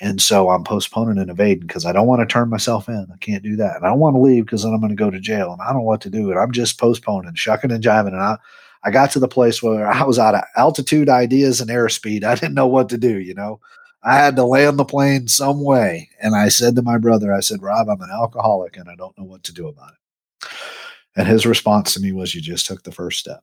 And so I'm postponing and evading because I don't want to turn myself in. I can't do that. And I don't want to leave because then I'm going to go to jail and I don't know what to do. And I'm just postponing, shucking and jiving. And I, I got to the place where I was out of altitude ideas and airspeed. I didn't know what to do, you know. I had to land the plane some way. And I said to my brother, I said, Rob, I'm an alcoholic and I don't know what to do about it. And his response to me was, You just took the first step.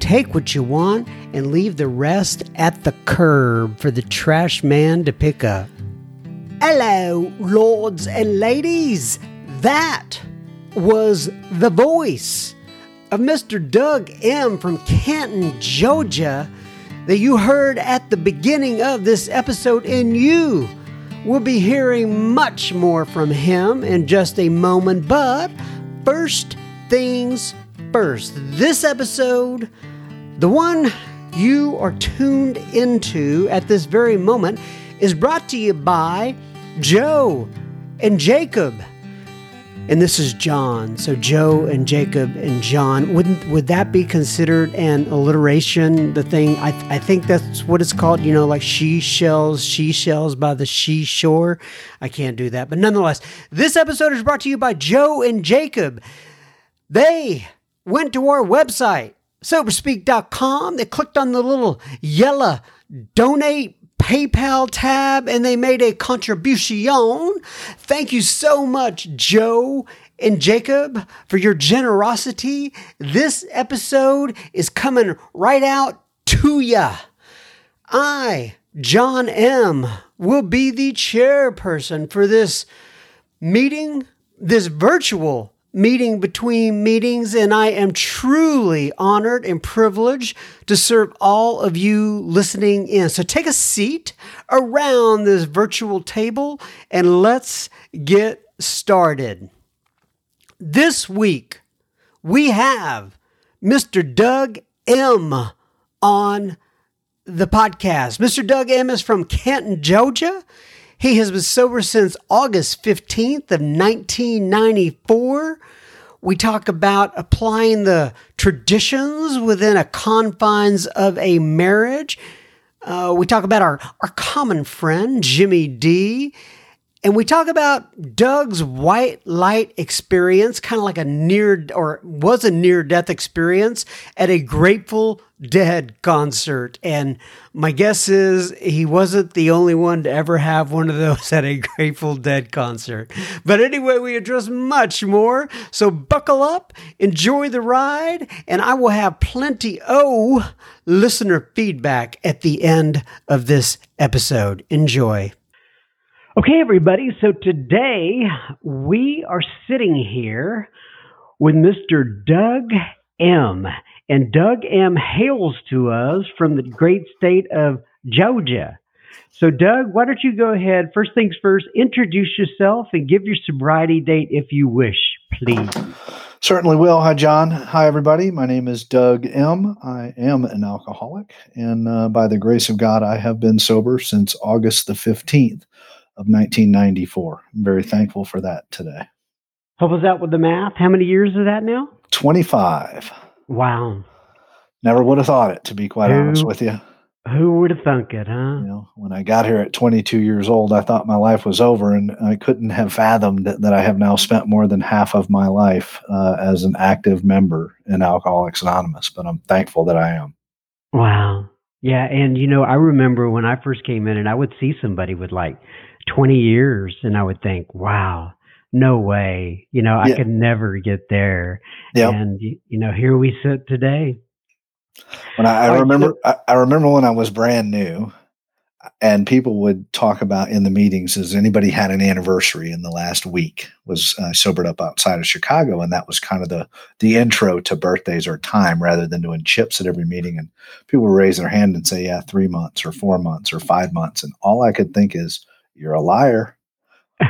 Take what you want and leave the rest at the curb for the trash man to pick up. Hello, lords and ladies. That was the voice of Mr. Doug M. from Canton, Georgia, that you heard at the beginning of this episode, and you will be hearing much more from him in just a moment. But first things first, this episode the one you are tuned into at this very moment is brought to you by Joe and Jacob. And this is John. So Joe and Jacob and John. Wouldn't would that be considered an alliteration? The thing I I think that's what it's called. You know, like she shells, she shells by the she shore. I can't do that, but nonetheless, this episode is brought to you by Joe and Jacob. They went to our website soberspeak.com. They clicked on the little yellow donate PayPal tab and they made a contribution. Thank you so much, Joe and Jacob, for your generosity. This episode is coming right out to ya. I, John M., will be the chairperson for this meeting, this virtual meeting between meetings, and I am truly honored and privileged to serve all of you listening in. So take a seat around this virtual table and let's get started. This week, we have Mr. Doug M. on the podcast. Mr. Doug M. is from Canton, Georgia. He has been sober since August 15th of 1994. We talk about applying the traditions within a confines of a marriage. Uh, we talk about our, our common friend, Jimmy D. And we talk about Doug's white light experience, kind of like a near or was a near death experience at a Grateful Dead concert. And my guess is he wasn't the only one to ever have one of those at a Grateful Dead concert. But anyway, we address much more. So buckle up, enjoy the ride, and I will have plenty of listener feedback at the end of this episode. Enjoy. Okay, everybody. So today we are sitting here with Mr. Doug M. And Doug M hails to us from the great state of Georgia. So, Doug, why don't you go ahead? First things first, introduce yourself and give your sobriety date if you wish, please. Certainly will. Hi, John. Hi, everybody. My name is Doug M. I am an alcoholic, and uh, by the grace of God, I have been sober since August the 15th of 1994. I'm very thankful for that today. What was that with the math? How many years is that now? 25. Wow. Never would have thought it, to be quite who, honest with you. Who would have thunk it, huh? You know, when I got here at 22 years old, I thought my life was over, and I couldn't have fathomed that, that I have now spent more than half of my life uh, as an active member in Alcoholics Anonymous. But I'm thankful that I am. Wow. Yeah, and you know, I remember when I first came in and I would see somebody with like 20 years and I would think, wow, no way. You know, I Yeah. could never get there. Yep. And you know, here we sit today. When I, I remember, I, I remember when I was brand new, and people would talk about in the meetings, has anybody had an anniversary in the last week? Was uh, sobered up outside of Chicago, and that was kind of the the intro to birthdays or time, rather than doing chips at every meeting. And people would raise their hand and say, "Yeah, three months or four months or five months," and all I could think is, "You're a liar."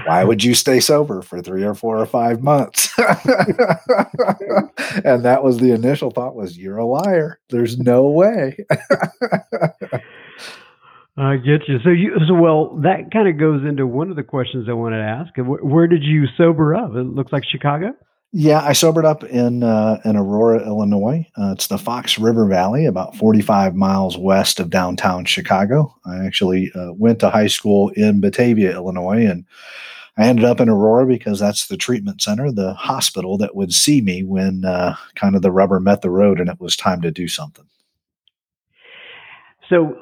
Why would you stay sober for three or four or five months? and that was the initial thought was you're a liar. There's no way. I get you. So you, so well, that kind of goes into one of the questions I wanted to ask. Where, where did you sober up? It looks like Chicago. Yeah, I sobered up in uh, in Aurora, Illinois. Uh, it's the Fox River Valley, about 45 miles west of downtown Chicago. I actually uh, went to high school in Batavia, Illinois, and I ended up in Aurora because that's the treatment center, the hospital that would see me when uh, kind of the rubber met the road and it was time to do something. So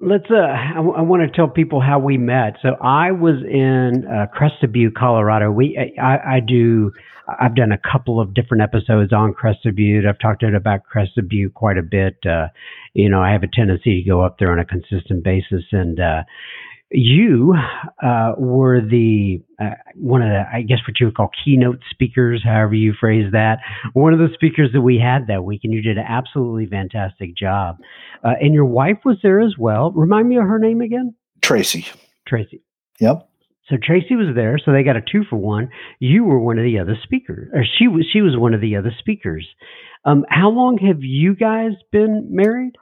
let's. Uh, I, want to tell people how we met. So I was in uh, Crested Butte, Colorado. We, I, I do. I've done a couple of different episodes on Crested Butte. I've talked about Crested Butte quite a bit. Uh, you know, I have a tendency to go up there on a consistent basis, and uh, you uh, were the uh, one of the, I guess, what you would call keynote speakers, however you phrase that. One of the speakers that we had that week, and you did an absolutely fantastic job. Uh, and your wife was there as well. Remind me of her name again, Tracy. Tracy. Yep. So Tracy was there, so they got a two for one. You were one of the other speakers, or she was she was one of the other speakers. Um, how long have you guys been married?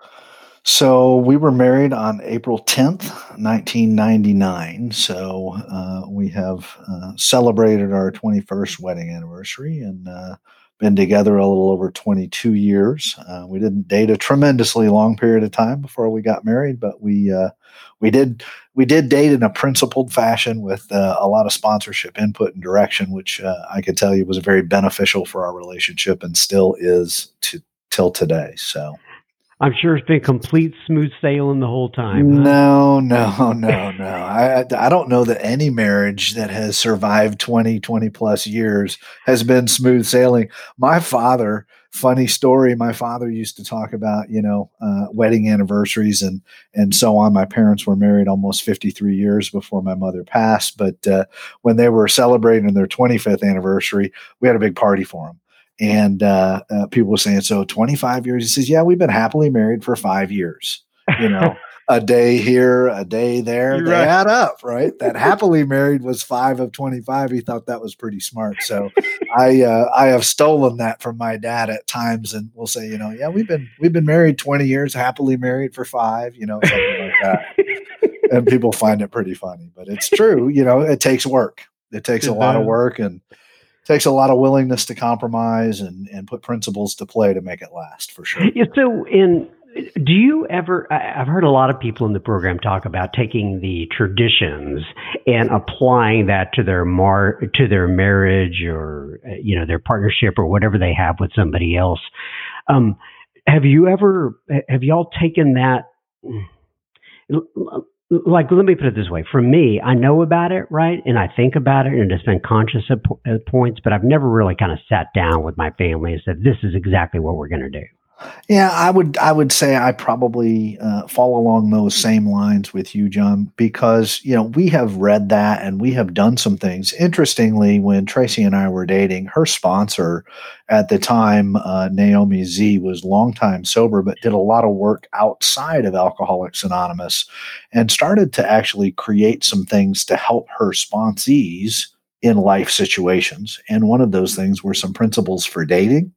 So we were married on April 10th, 1999. So uh, we have uh, celebrated our 21st wedding anniversary and uh, been together a little over 22 years. Uh, we didn't date a tremendously long period of time before we got married, but we uh, we did we did date in a principled fashion with uh, a lot of sponsorship input and direction, which uh, I could tell you was very beneficial for our relationship and still is to till today. So. I'm sure it's been complete smooth sailing the whole time. No, no, no, no. I I don't know that any marriage that has survived 20, 20 plus years has been smooth sailing. My father, funny story, my father used to talk about, you know, uh, wedding anniversaries and and so on. My parents were married almost 53 years before my mother passed, but uh, when they were celebrating their 25th anniversary, we had a big party for them. And uh, uh, people were saying, so 25 years. He says, yeah, we've been happily married for five years. You know, a day here, a day there. You're they right. add up, right? That happily married was five of 25. He thought that was pretty smart. So I uh, I have stolen that from my dad at times, and we'll say, you know, yeah, we've been we've been married 20 years, happily married for five, you know, something like that. And people find it pretty funny, but it's true. You know, it takes work. It takes a lot of work and takes a lot of willingness to compromise and and put principles to play to make it last for sure. Yeah, so, in do you ever? I've heard a lot of people in the program talk about taking the traditions and applying that to their mar to their marriage or uh, you know their partnership or whatever they have with somebody else. Um, have you ever? Have y'all taken that? Like, let me put it this way: for me, I know about it, right, and I think about it, and it's been conscious at, po- at points, but I've never really kind of sat down with my family and said, "This is exactly what we're going to do." Yeah, I would I would say I probably uh, fall along those same lines with you, John, because you know we have read that and we have done some things. Interestingly, when Tracy and I were dating, her sponsor at the time, uh, Naomi Z, was longtime sober, but did a lot of work outside of Alcoholics Anonymous, and started to actually create some things to help her sponsees in life situations. And one of those things were some principles for dating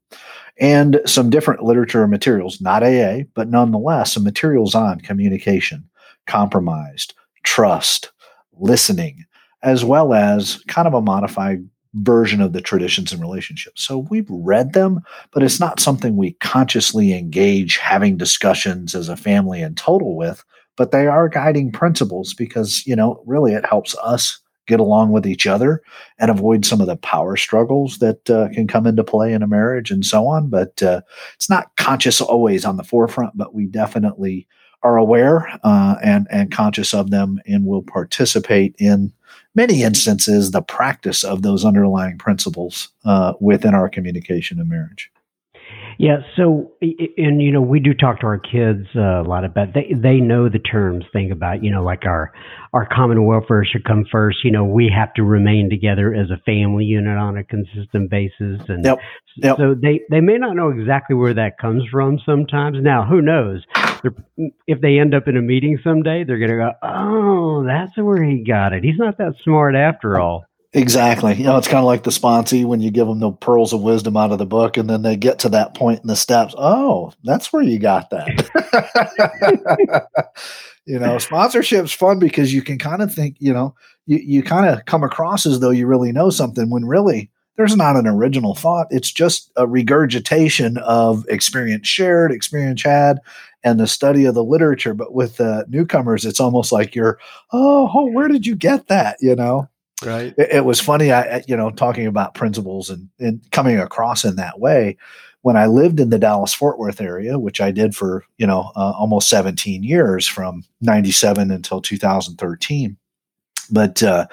and some different literature and materials, not AA, but nonetheless, some materials on communication, compromised, trust, listening, as well as kind of a modified version of the traditions and relationships. So we've read them, but it's not something we consciously engage having discussions as a family in total with, but they are guiding principles because, you know, really it helps us get along with each other and avoid some of the power struggles that uh, can come into play in a marriage and so on. But uh, it's not conscious always on the forefront, but we definitely are aware uh, and and conscious of them and will participate in many instances the practice of those underlying principles uh, within our communication and marriage. Yeah. So, and you know, we do talk to our kids uh, a lot about they they know the terms thing about you know like our our common welfare should come first. You know, we have to remain together as a family unit on a consistent basis, and yep. Yep. so they they may not know exactly where that comes from. Sometimes now, who knows? They're, if they end up in a meeting someday, they're going to go, "Oh, that's where he got it. He's not that smart after all." Exactly. You know, it's kind of like the sponsee when you give them the pearls of wisdom out of the book, and then they get to that point in the steps. Oh, that's where you got that. you know, sponsorship's fun because you can kind of think, you know, you, you kind of come across as though you really know something when really there's not an original thought. It's just a regurgitation of experience shared, experience had, and the study of the literature. But with uh, newcomers, it's almost like you're, oh, oh, where did you get that? You know? Right. It, it, was funny, I you know, talking about principles and, and coming across in that way. When I lived in the Dallas Fort Worth area, which I did for you know uh, almost 17 years, from '97 until 2013, but uh,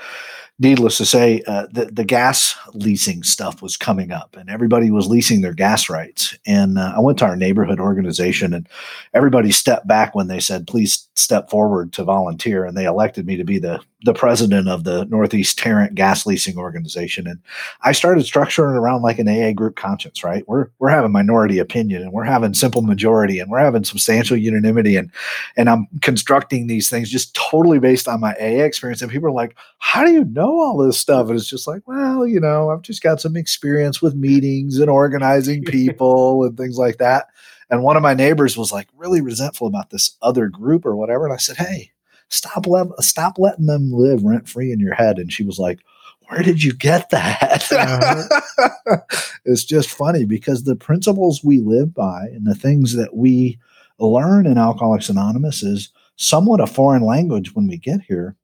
needless to say, uh, the the gas leasing stuff was coming up, and everybody was leasing their gas rights. And uh, I went to our neighborhood organization, and everybody stepped back when they said, "Please step forward to volunteer." And they elected me to be the the president of the Northeast Tarrant Gas Leasing Organization, and I started structuring around like an AA group conscience. Right, we're we're having minority opinion, and we're having simple majority, and we're having substantial unanimity, and and I'm constructing these things just totally based on my AA experience. And people are like, "How do you know all this stuff?" And it's just like, well, you know, I've just got some experience with meetings and organizing people and things like that. And one of my neighbors was like really resentful about this other group or whatever, and I said, "Hey." Stop le- stop letting them live rent free in your head. And she was like, where did you get that? Uh-huh. it's just funny because the principles we live by and the things that we learn in Alcoholics Anonymous is somewhat a foreign language when we get here,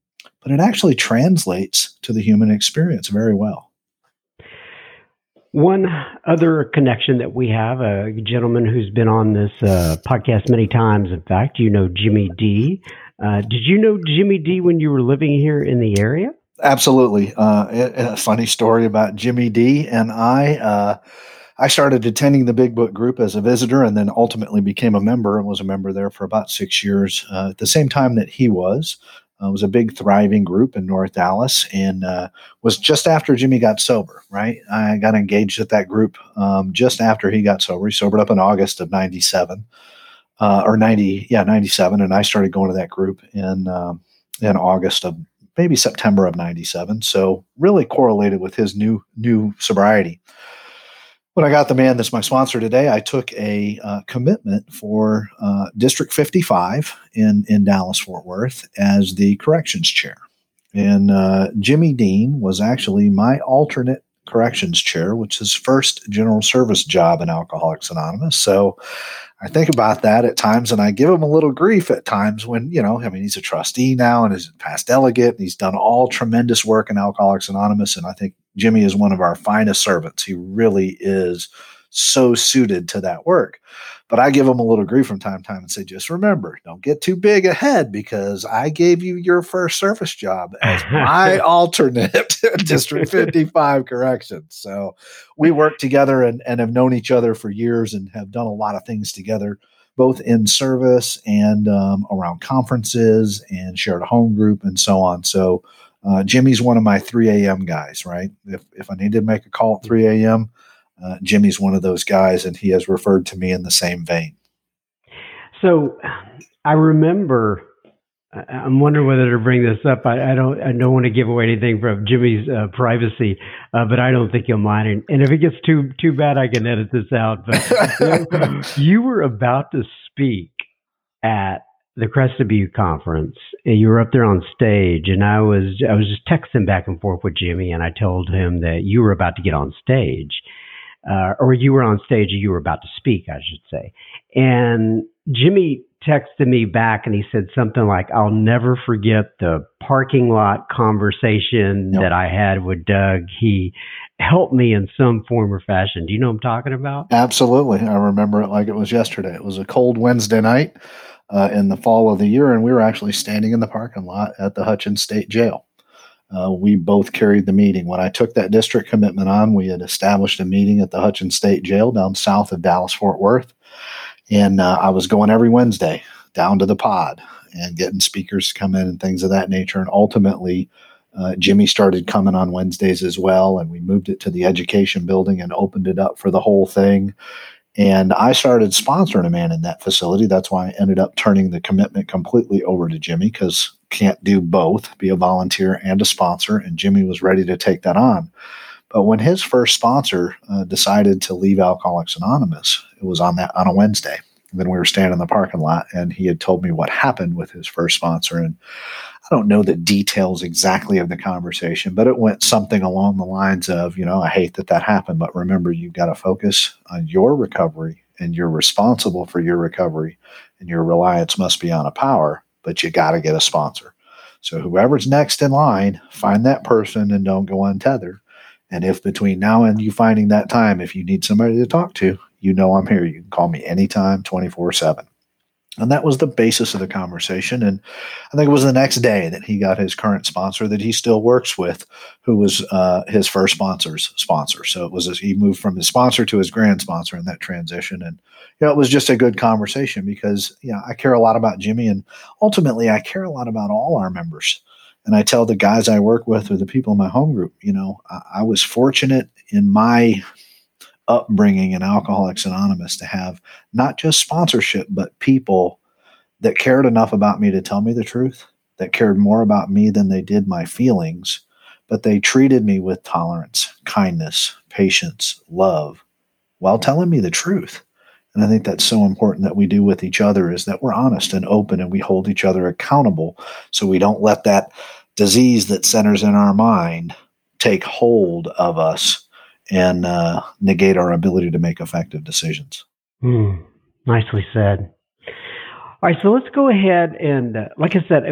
but it actually translates to the human experience very well. One other connection that we have, a gentleman who's been on this uh, podcast many times. In fact, you know Jimmy D. Uh, did you know Jimmy D when you were living here in the area? Absolutely. Uh, a, funny story about Jimmy D and I. Uh, I started attending the Big Book group as a visitor and then ultimately became a member and was a member there for about six years uh, at the same time that he was. Uh, it was a big, thriving group in North Dallas and uh, was just after Jimmy got sober, right? I got engaged at that group um, just after he got sober. He sobered up in August of 97 uh, or 90, yeah, 97. And I started going to that group in, um, in August of maybe September of 97. So really correlated with his new, new sobriety. When I got the man that's my sponsor today, I took a uh, commitment for uh, District 55 in, in Dallas Fort Worth as the corrections chair. And uh, Jimmy Dean was actually my alternate corrections chair, which is first general service job in Alcoholics Anonymous. So I think about that at times and I give him a little grief at times when, you know, I mean, he's a trustee now and is a past delegate. And he's done all tremendous work in Alcoholics Anonymous. And I think Jimmy is one of our finest servants. He really is so suited to that work. But I give them a little grief from time to time and say, just remember, don't get too big ahead because I gave you your first service job as my alternate District 55 corrections. So we work together and, and have known each other for years and have done a lot of things together, both in service and um, around conferences and shared a home group and so on. So uh, Jimmy's one of my 3 a.m. guys, right? If, if I need to make a call at 3 a.m., uh, Jimmy's one of those guys, and he has referred to me in the same vein. So I remember. I'm wondering whether to bring this up. I, I don't. I don't want to give away anything from Jimmy's uh, privacy, uh, but I don't think he'll mind. And, and, if it gets too too bad, I can edit this out. But you, know, you were about to speak at the Crested Butte conference, and you were up there on stage, and I was I was just texting back and forth with Jimmy, and I told him that you were about to get on stage, uh, or you were on stage you were about to speak, I should say. And Jimmy texted me back and he said something like, I'll never forget the parking lot conversation that I had with Doug. He helped me in some form or fashion. Do you know what I'm talking about? Absolutely. I remember it like it was yesterday. It was a cold Wednesday night. uh, in the fall of the year, and we were actually standing in the parking lot at the Hutchins State Jail. Uh, we both carried the meeting. When I took that district commitment on, we had established a meeting at the Hutchins State Jail down south of Dallas Fort Worth. And uh, I was going every Wednesday down to the pod and getting speakers to come in and things of that nature. And ultimately, uh, Jimmy started coming on Wednesdays as well. And we moved it to the education building and opened it up for the whole thing. And I started sponsoring a man in that facility. That's why I ended up turning the commitment completely over to Jimmy because can't do both, be a volunteer and a sponsor. And Jimmy was ready to take that on. But when his first sponsor uh, decided to leave Alcoholics Anonymous, it was on that on a Wednesday. Then we were standing in the parking lot, and he had told me what happened with his first sponsor. And I don't know the details exactly of the conversation, but it went something along the lines of, you know, I hate that that happened, but remember, you've got to focus on your recovery, and you're responsible for your recovery, and your reliance must be on a power, but you got to get a sponsor. So whoever's next in line, find that person and don't go untethered. And if between now and you finding that time, if you need somebody to talk to, you know I'm here. You can call me anytime, 24 7. And that was the basis of the conversation. And I think it was the next day that he got his current sponsor that he still works with, who was uh, his first sponsor's sponsor. So it was he moved from his sponsor to his grand sponsor in that transition. And you know, it was just a good conversation because you know I care a lot about Jimmy, and ultimately I care a lot about all our members. And I tell the guys I work with or the people in my home group, you know, I, I was fortunate in my upbringing in Alcoholics Anonymous to have not just sponsorship, but people that cared enough about me to tell me the truth, that cared more about me than they did my feelings, but they treated me with tolerance, kindness, patience, love, while telling me the truth. And I think that's so important that we do with each other is that we're honest and open and we hold each other accountable so we don't let that disease that centers in our mind take hold of us and uh, negate our ability to make effective decisions. Mm, nicely said. All right, so let's go ahead and, uh, like I said,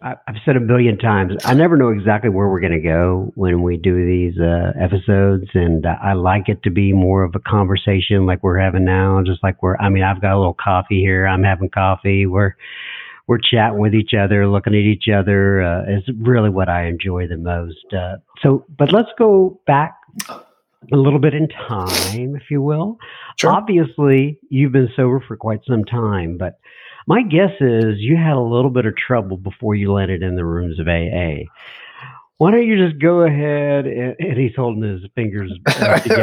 I, have said a billion times, I never know exactly where we're going to go when we do these uh, episodes, and uh, I like it to be more of a conversation like we're having now, just like we're. I mean, I've got a little coffee here. I'm having coffee. We're we're chatting with each other, looking at each other. Uh, is really what I enjoy the most. Uh, so, but let's go back a little bit in time, if you will. Sure. Obviously, you've been sober for quite some time, but my guess is you had a little bit of trouble before you landed in the rooms of AA. Why don't you just go ahead and, and he's holding his fingers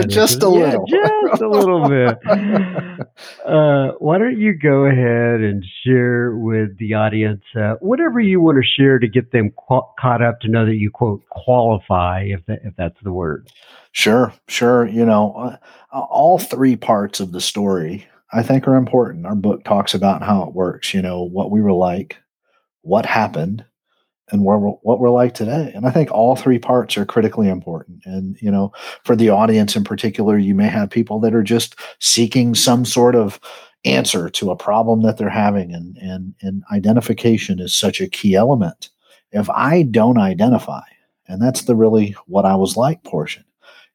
just a yeah, little, just a little bit. Uh, why don't you go ahead and share with the audience uh, whatever you want to share to get them qu- caught up to know that you quote qualify, if that, if that's the word. Sure, sure. You know, uh, all three parts of the story I think are important. Our book talks about how it works, you know, what we were like, what happened, and where we're, what we're like today. And I think all three parts are critically important. And, you know, for the audience in particular, you may have people that are just seeking some sort of answer to a problem that they're having. And, and, and identification is such a key element. If I don't identify, and that's the really what I was like portion,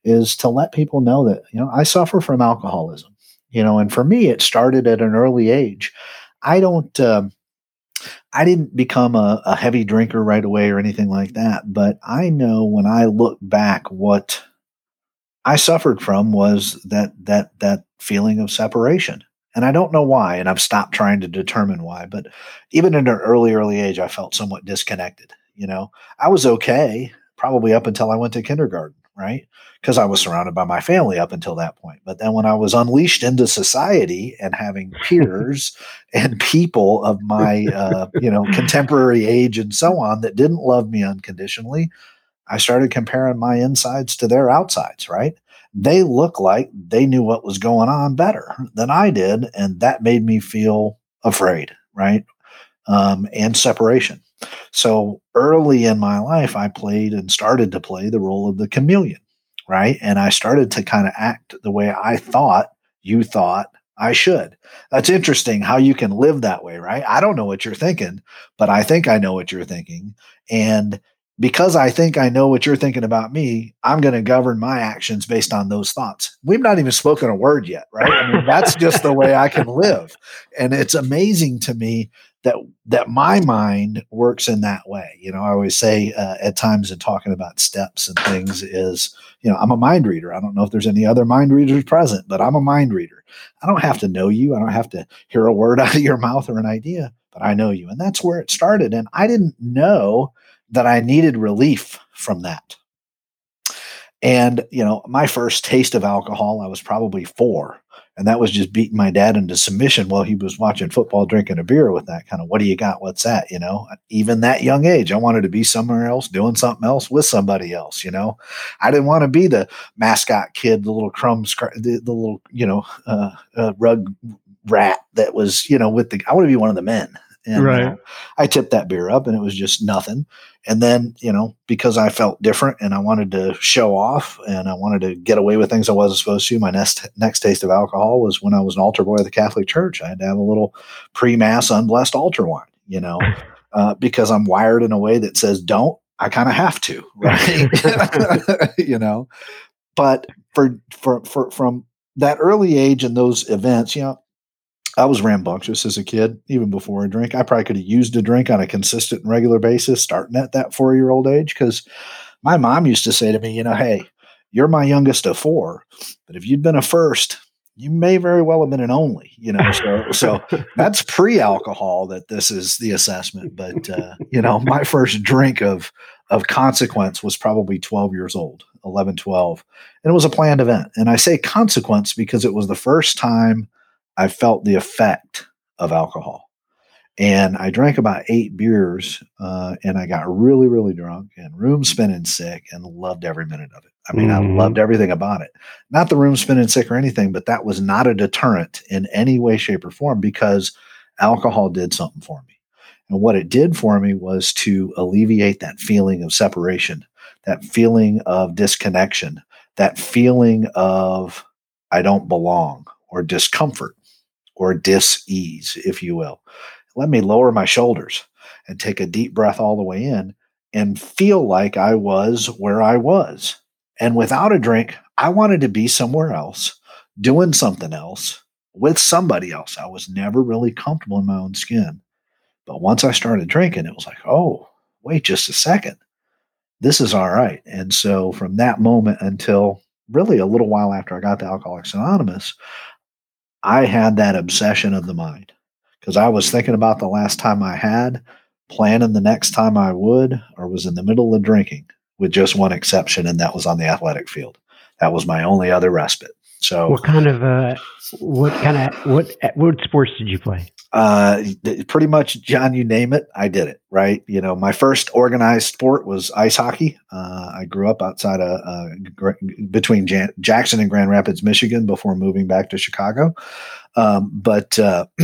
is to let people know that, you know, I suffer from alcoholism, you know, and for me, it started at an early age. I don't, um, I didn't become a, a heavy drinker right away or anything like that, but I know when I look back what I suffered from was that that that feeling of separation. And I don't know why, and I've stopped trying to determine why, but even in an early, early age, I felt somewhat disconnected. You know, I was okay probably up until I went to kindergarten right? Because I was surrounded by my family up until that point. But then when I was unleashed into society and having peers and people of my, uh, you know, contemporary age and so on that didn't love me unconditionally, I started comparing my insides to their outsides, right? They look like they knew what was going on better than I did. And that made me feel afraid, right? Um, and separation. So early in my life, I played and started to play the role of the chameleon, right? And I started to kind of act the way I thought you thought I should. That's interesting how you can live that way, right? I don't know what you're thinking, but I think I know what you're thinking. And because I think I know what you're thinking about me, I'm going to govern my actions based on those thoughts. We've not even spoken a word yet, right? I mean, that's just the way I can live. And it's amazing to me that that my mind works in that way. You know, I always say uh, at times in talking about steps and things is, you know, I'm a mind reader. I don't know if there's any other mind readers present, but I'm a mind reader. I don't have to know you. I don't have to hear a word out of your mouth or an idea, but I know you. And that's where it started. And I didn't know that I needed relief from that. And, you know, my first taste of alcohol, I was probably four. And that was just beating my dad into submission while he was watching football, drinking a beer with that kind of, what do you got? What's that? You know, even that young age, I wanted to be somewhere else, doing something else with somebody else. You know, I didn't want to be the mascot kid, the little crumbs, the, the little, you know, uh, uh, rug rat that was, you know, with the, I want to be one of the men. And right. Uh, I tipped that beer up and it was just nothing. And then, you know, because I felt different and I wanted to show off and I wanted to get away with things I wasn't supposed to, my next next taste of alcohol was when I was an altar boy at the Catholic Church. I had to have a little pre-mass unblessed altar wine, you know, uh, because I'm wired in a way that says don't. I kind of have to, right? you know, but for for for from that early age and those events, you know, I was rambunctious as a kid, even before a drink. I probably could have used a drink on a consistent and regular basis starting at that four year old age because my mom used to say to me, you know, hey, you're my youngest of four, but if you'd been a first, you may very well have been an only, you know. So, so that's pre-alcohol that this is the assessment. But uh, you know, my first drink of of consequence was probably 12 years old, 11, 12, and it was a planned event. And I say consequence because it was the first time I felt the effect of alcohol. And I drank about eight beers uh, and I got really, really drunk and room spinning sick and loved every minute of it. I mean, mm-hmm. I loved everything about it. Not the room spinning sick or anything, but that was not a deterrent in any way, shape, or form because alcohol did something for me. And what it did for me was to alleviate that feeling of separation, that feeling of disconnection, that feeling of I don't belong or discomfort or dis-ease, if you will. Let me lower my shoulders and take a deep breath all the way in and feel like I was where I was. And without a drink, I wanted to be somewhere else, doing something else with somebody else. I was never really comfortable in my own skin. But once I started drinking, it was like, oh, wait just a second. This is all right. And so from that moment until really a little while after I got to Alcoholics Anonymous, I had that obsession of the mind because I was thinking about the last time I had, planning the next time I would, or was in the middle of drinking, with just one exception, and that was on the athletic field. That was my only other respite. So, what kind of uh, what kind of what what sports did you play? Uh, pretty much, John. You name it, I did it. Right. You know, my first organized sport was ice hockey. Uh, I grew up outside of uh, between Jan- Jackson and Grand Rapids, Michigan, before moving back to Chicago. Um, but uh,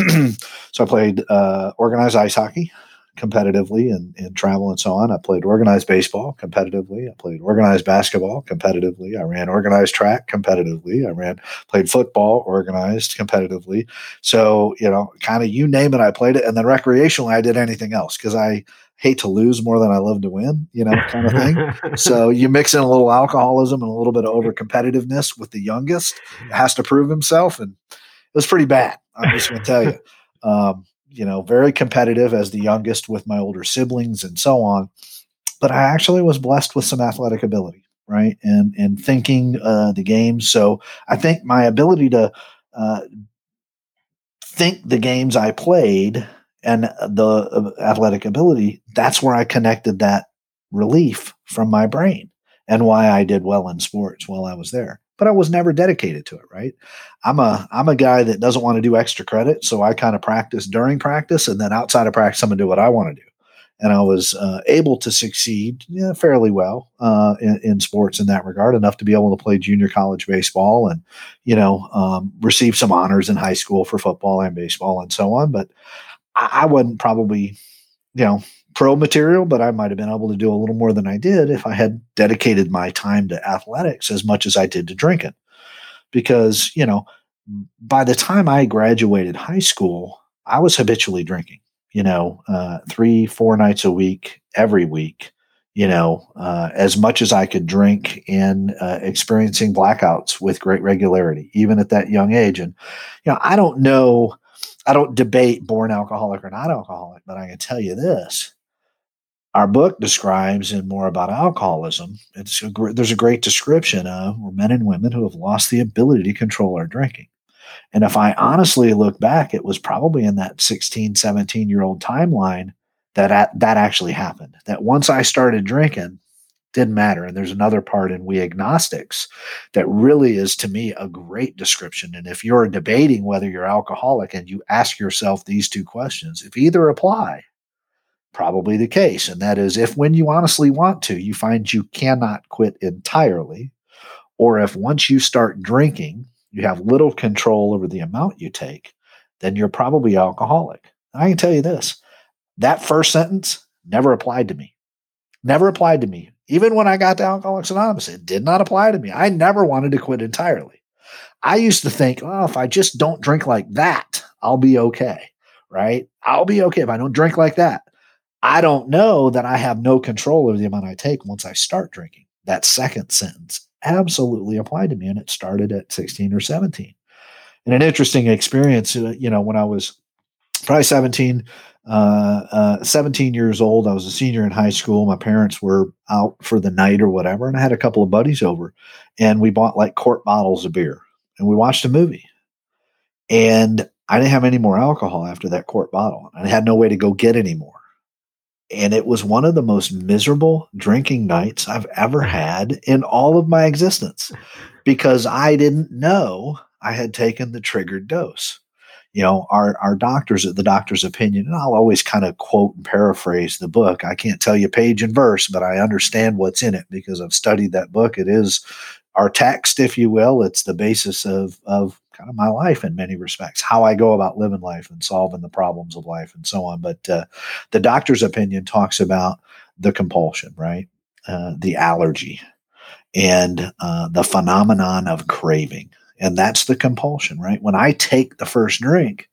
so I played uh, organized ice hockey competitively and in travel and so on. I played organized baseball competitively. I played organized basketball competitively. I ran organized track competitively. I ran played football organized competitively. So, you know, kind of you name it, I played it. And then recreationally I did anything else because I hate to lose more than I love to win, you know, kind of thing. so you mix in a little alcoholism and a little bit of over competitiveness with the youngest, has to prove himself. And it was pretty bad. I'm just gonna tell you. Um, you know, very competitive as the youngest with my older siblings and so on. But I actually was blessed with some athletic ability, right? And and thinking uh, the game. So I think my ability to uh, think the games I played and the uh, athletic ability, that's where I connected that relief from my brain and why I did well in sports while I was there but I was never dedicated to it, right? I'm a I'm a guy that doesn't want to do extra credit, so I kind of practice during practice, and then outside of practice, I'm gonna do what I want to do. And I was uh, able to succeed yeah, fairly well uh, in, in, sports in that regard, enough to be able to play junior college baseball and, you know, um, receive some honors in high school for football and baseball and so on. But I, I wasn't probably, you know, pro material, but I might have been able to do a little more than I did if I had dedicated my time to athletics as much as I did to drinking. Because, you know, by the time I graduated high school, I was habitually drinking, you know, uh, three, four nights a week, every week, you know, uh, as much as I could drink and uh, experiencing blackouts with great regularity, even at that young age. And, you know, I don't know, I don't debate born alcoholic or not alcoholic, but I can tell you this. Our book describes and more about alcoholism. It's a, there's a great description of men and women who have lost the ability to control our drinking. And if I honestly look back, it was probably in that 16, 17 year old timeline that that actually happened. That once I started drinking, didn't matter. And there's another part in We Agnostics that really is to me a great description. And if you're debating whether you're alcoholic and you ask yourself these two questions, if either apply, probably the case. And that is if when you honestly want to, you find you cannot quit entirely, or if once you start drinking, you have little control over the amount you take, then you're probably alcoholic. I can tell you this that first sentence never applied to me. Never applied to me. Even when I got to Alcoholics Anonymous, it did not apply to me. I never wanted to quit entirely. I used to think, oh, if I just don't drink like that, I'll be okay, right? I'll be okay if I don't drink like that. I don't know that I have no control over the amount I take once I start drinking. That second sentence absolutely applied to me, and it started at 16 or 17. And an interesting experience, uh, you know, when I was probably 17, uh, uh, 17 years old. I was a senior in high school. My parents were out for the night or whatever, and I had a couple of buddies over, and we bought like quart bottles of beer, and we watched a movie. And I didn't have any more alcohol after that quart bottle. and I had no way to go get any more. And it was one of the most miserable drinking nights I've ever had in all of my existence because I didn't know I had taken the triggered dose you know, our, our doctors, at the doctor's opinion, and I'll always kind of quote and paraphrase the book. I can't tell you page and verse, but I understand what's in it because I've studied that book. It is our text, if you will. It's the basis of, of kind of my life in many respects, how I go about living life and solving the problems of life and so on. But uh, the doctor's opinion talks about the compulsion, right? Uh, the allergy and uh, the phenomenon of craving and that's the compulsion, right? When I take the first drink,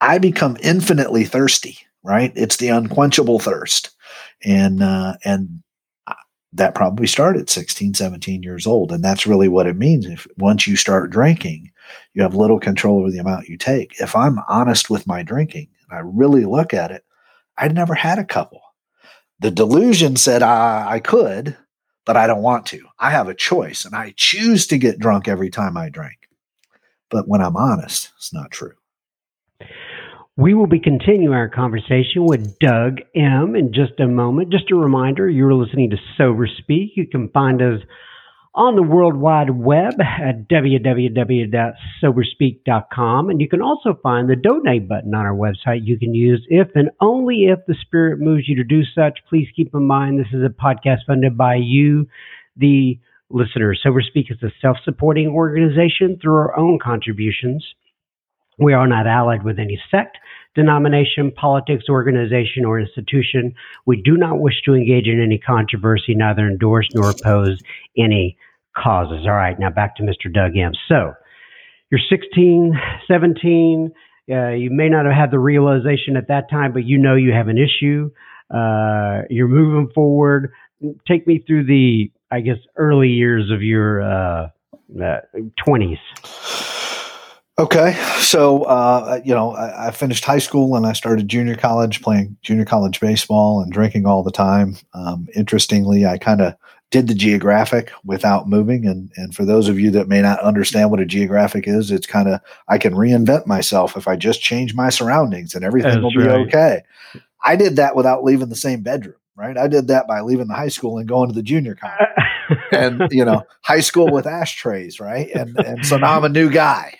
I become infinitely thirsty, right? It's the unquenchable thirst. And, uh, and that probably started 16, 17 years old. And that's really what it means. If once you start drinking, you have little control over the amount you take. If I'm honest with my drinking and I really look at it, I'd never had a couple. The delusion said I, I could, but I don't want to. I have a choice and I choose to get drunk every time I drink. But when I'm honest, it's not true. We will be continuing our conversation with Doug M in just a moment. Just a reminder, you're listening to Sober Speak. You can find us on the World Wide Web at www.soberspeak.com. And you can also find the donate button on our website you can use if and only if the Spirit moves you to do such. Please keep in mind this is a podcast funded by you, the listener. Sober Speak is a self supporting organization through our own contributions. We are not allied with any sect, denomination, politics, organization, or institution. We do not wish to engage in any controversy, neither endorse nor oppose any causes. All right, now back to Mr. Doug M. So you're 16, 17. Uh, you may not have had the realization at that time, but you know you have an issue. Uh, you're moving forward. Take me through the, I guess, early years of your uh, 20s. Okay, so uh, you know, I, I, finished high school and I started junior college, playing junior college baseball and drinking all the time. Um, interestingly, I kind of did the geographic without moving. And, and for those of you that may not understand what a geographic is, it's kind of, I can reinvent myself if I just change my surroundings and everything That's will be right. okay. I did that without leaving the same bedroom, right? I did that by leaving the high school and going to the junior college. and you know high school with ashtrays right and and so now i'm a new guy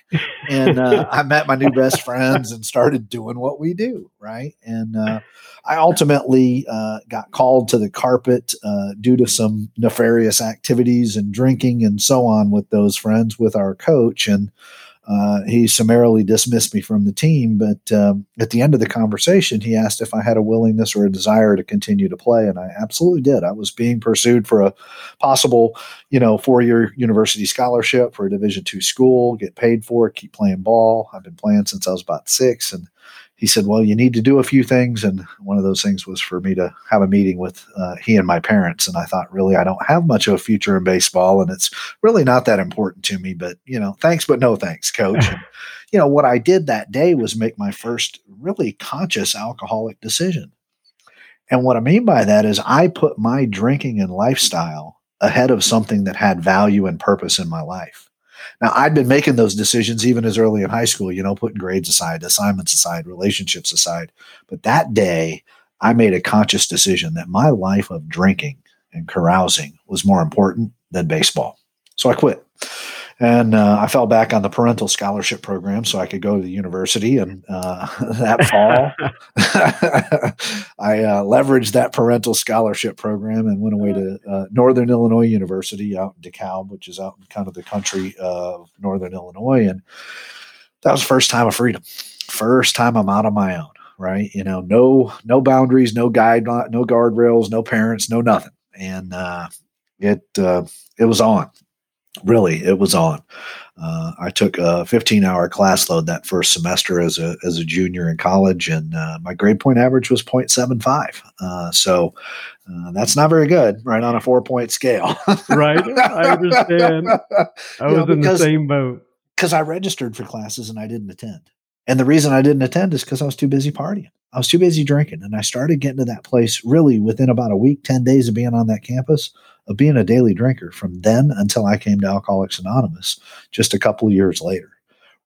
and uh, i met my new best friends and started doing what we do right and uh, I ultimately uh, got called to the carpet uh, due to some nefarious activities and drinking and so on with those friends with our coach. And uh, he summarily dismissed me from the team. But um, at the end of the conversation, he asked if I had a willingness or a desire to continue to play, and I absolutely did. I was being pursued for a possible, you know, four-year university scholarship for a Division two school, get paid for it, keep playing ball. I've been playing since I was about six, and he said, Well, you need to do a few things. And one of those things was for me to have a meeting with uh, he and my parents. And I thought, really, I don't have much of a future in baseball. And it's really not that important to me. But, you know, thanks, but no thanks, coach. and, you know, what I did that day was make my first really conscious alcoholic decision. And what I mean by that is I put my drinking and lifestyle ahead of something that had value and purpose in my life. Now, I'd been making those decisions even as early in high school, you know, putting grades aside, assignments aside, relationships aside. But that day, I made a conscious decision that my life of drinking and carousing was more important than baseball. So I quit. And uh, I fell back on the parental scholarship program so I could go to the university. And uh, that fall, I uh, leveraged that parental scholarship program and went away to uh, Northern Illinois University out in DeKalb, which is out in kind of the country of Northern Illinois. And that was first time of freedom. First time I'm out on my own, right? You know, no no boundaries, no guide, no guardrails, no parents, no nothing. And uh, it uh, it was on really it was on uh, i took a 15 hour class load that first semester as a, as a junior in college and uh, my grade point average was 0.75 uh, so uh, that's not very good right on a four point scale. Right? I understand. I was know, in the same boat. because i registered for classes and i didn't attend and the reason i didn't attend is because i was too busy partying i was too busy drinking and i started getting to that place really within about a week 10 days of being on that campus of being a daily drinker from then until I came to Alcoholics Anonymous just a couple of years later.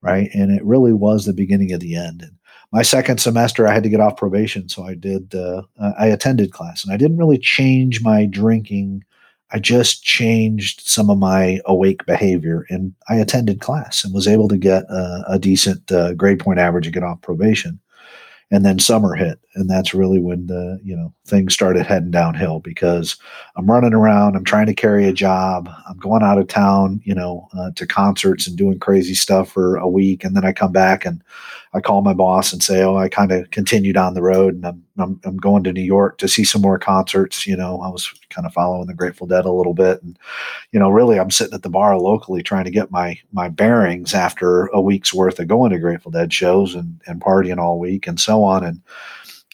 Right. And it really was the beginning of the end. And my second semester, I had to get off probation. So I did, uh, I attended class and I didn't really change my drinking. I just changed some of my awake behavior and I attended class and was able to get a, a decent uh, grade point average and get off probation. And then summer hit and that's really when the you know things started heading downhill because i'm running around i'm trying to carry a job i'm going out of town you know uh, to concerts and doing crazy stuff for a week and then i come back and I call my boss and say, "Oh, I kind of continued on the road, and I'm, I'm, I'm going to New York to see some more concerts." You know, I was kind of following the Grateful Dead a little bit, and you know, really, I'm sitting at the bar locally trying to get my my bearings after a week's worth of going to Grateful Dead shows and and partying all week and so on. And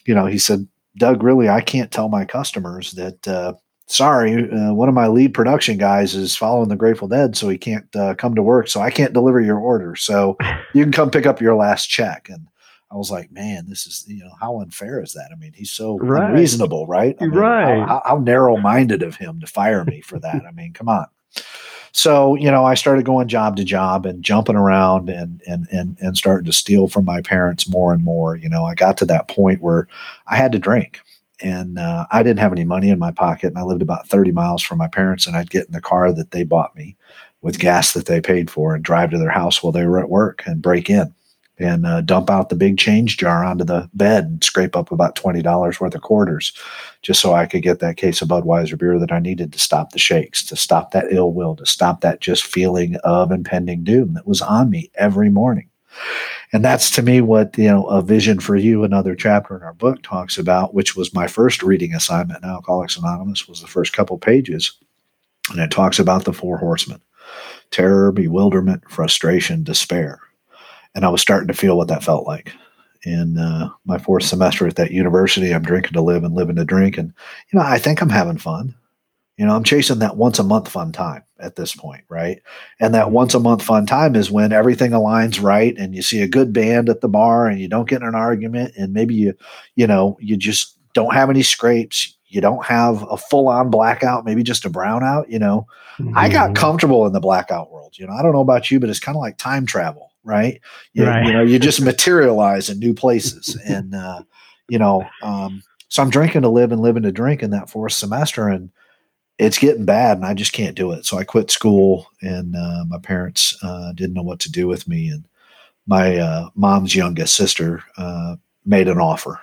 you know, he said, "Doug, really, I can't tell my customers that." Uh, sorry, uh, one of my lead production guys is following the Grateful Dead, so he can't uh, come to work. So I can't deliver your order. So you can come pick up your last check. And I was like, man, this is, you know, how unfair is that? I mean, he's so right. unreasonable, right? I mean, right. How, how narrow minded of him to fire me for that. I mean, come on. So, you know, I started going job to job and jumping around and, and, and, and starting to steal from my parents more and more. You know, I got to that point where I had to drink and uh, I didn't have any money in my pocket, and I lived about 30 miles from my parents, and I'd get in the car that they bought me with gas that they paid for and drive to their house while they were at work and break in and uh, dump out the big change jar onto the bed and scrape up about $20 worth of quarters just so I could get that case of Budweiser beer that I needed to stop the shakes, to stop that ill will, to stop that just feeling of impending doom that was on me every morning. And that's to me what, you know, a vision for you, another chapter in our book talks about, which was my first reading assignment in Alcoholics Anonymous, was the first couple pages. And it talks about the four horsemen terror, bewilderment, frustration, despair. And I was starting to feel what that felt like. In uh, my fourth semester at that university, I'm drinking to live and living to drink. And, you know, I think I'm having fun. You know, I'm chasing that once a month fun time at this point, right? And that once a month fun time is when everything aligns right and you see a good band at the bar and you don't get in an argument and maybe you, you know, you just don't have any scrapes. You don't have a full on blackout, maybe just a brownout, you know. Mm-hmm. I got mm-hmm. comfortable in the blackout world. You know, I don't know about you, but it's kind of like time travel, right? You, right. you know, you just materialize in new places. and, uh, you know, um, so I'm drinking to live and living to drink in that fourth semester. And, it's getting bad and I just can't do it. So I quit school and uh, my parents uh, didn't know what to do with me. And my uh, mom's youngest sister uh, made an offer.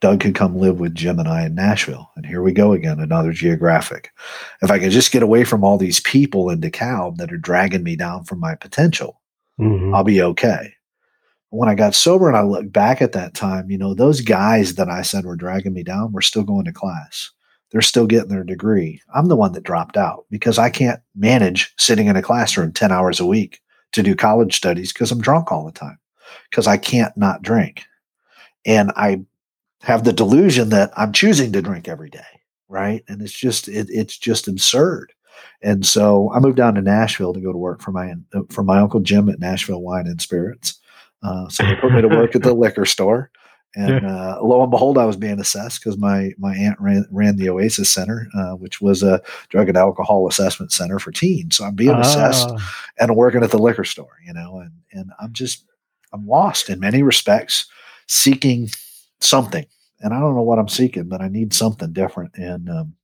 Doug could come live with Jim and I in Nashville. And here we go again, another geographic. If I could just get away from all these people in DeKalb that are dragging me down from my potential, mm-hmm. I'll be okay. When I got sober and I look back at that time, you know, those guys that I said were dragging me down were still going to class they're still getting their degree. I'm the one that dropped out because I can't manage sitting in a classroom 10 hours a week to do college studies because I'm drunk all the time because I can't not drink. and I have the delusion that I'm choosing to drink every day, right? And it's just it, it's just absurd. And so I moved down to Nashville to go to work for my for my uncle Jim at Nashville Wine and Spirits. Uh, so they put me to work at the liquor store, and uh, lo and behold, I was being assessed because my my aunt ran, ran the Oasis Center, uh, which was a drug and alcohol assessment center for teens. So I'm being assessed Ah. and working at the liquor store, you know, and and I'm just I'm lost in many respects, seeking something, and I don't know what I'm seeking, but I need something different, and um,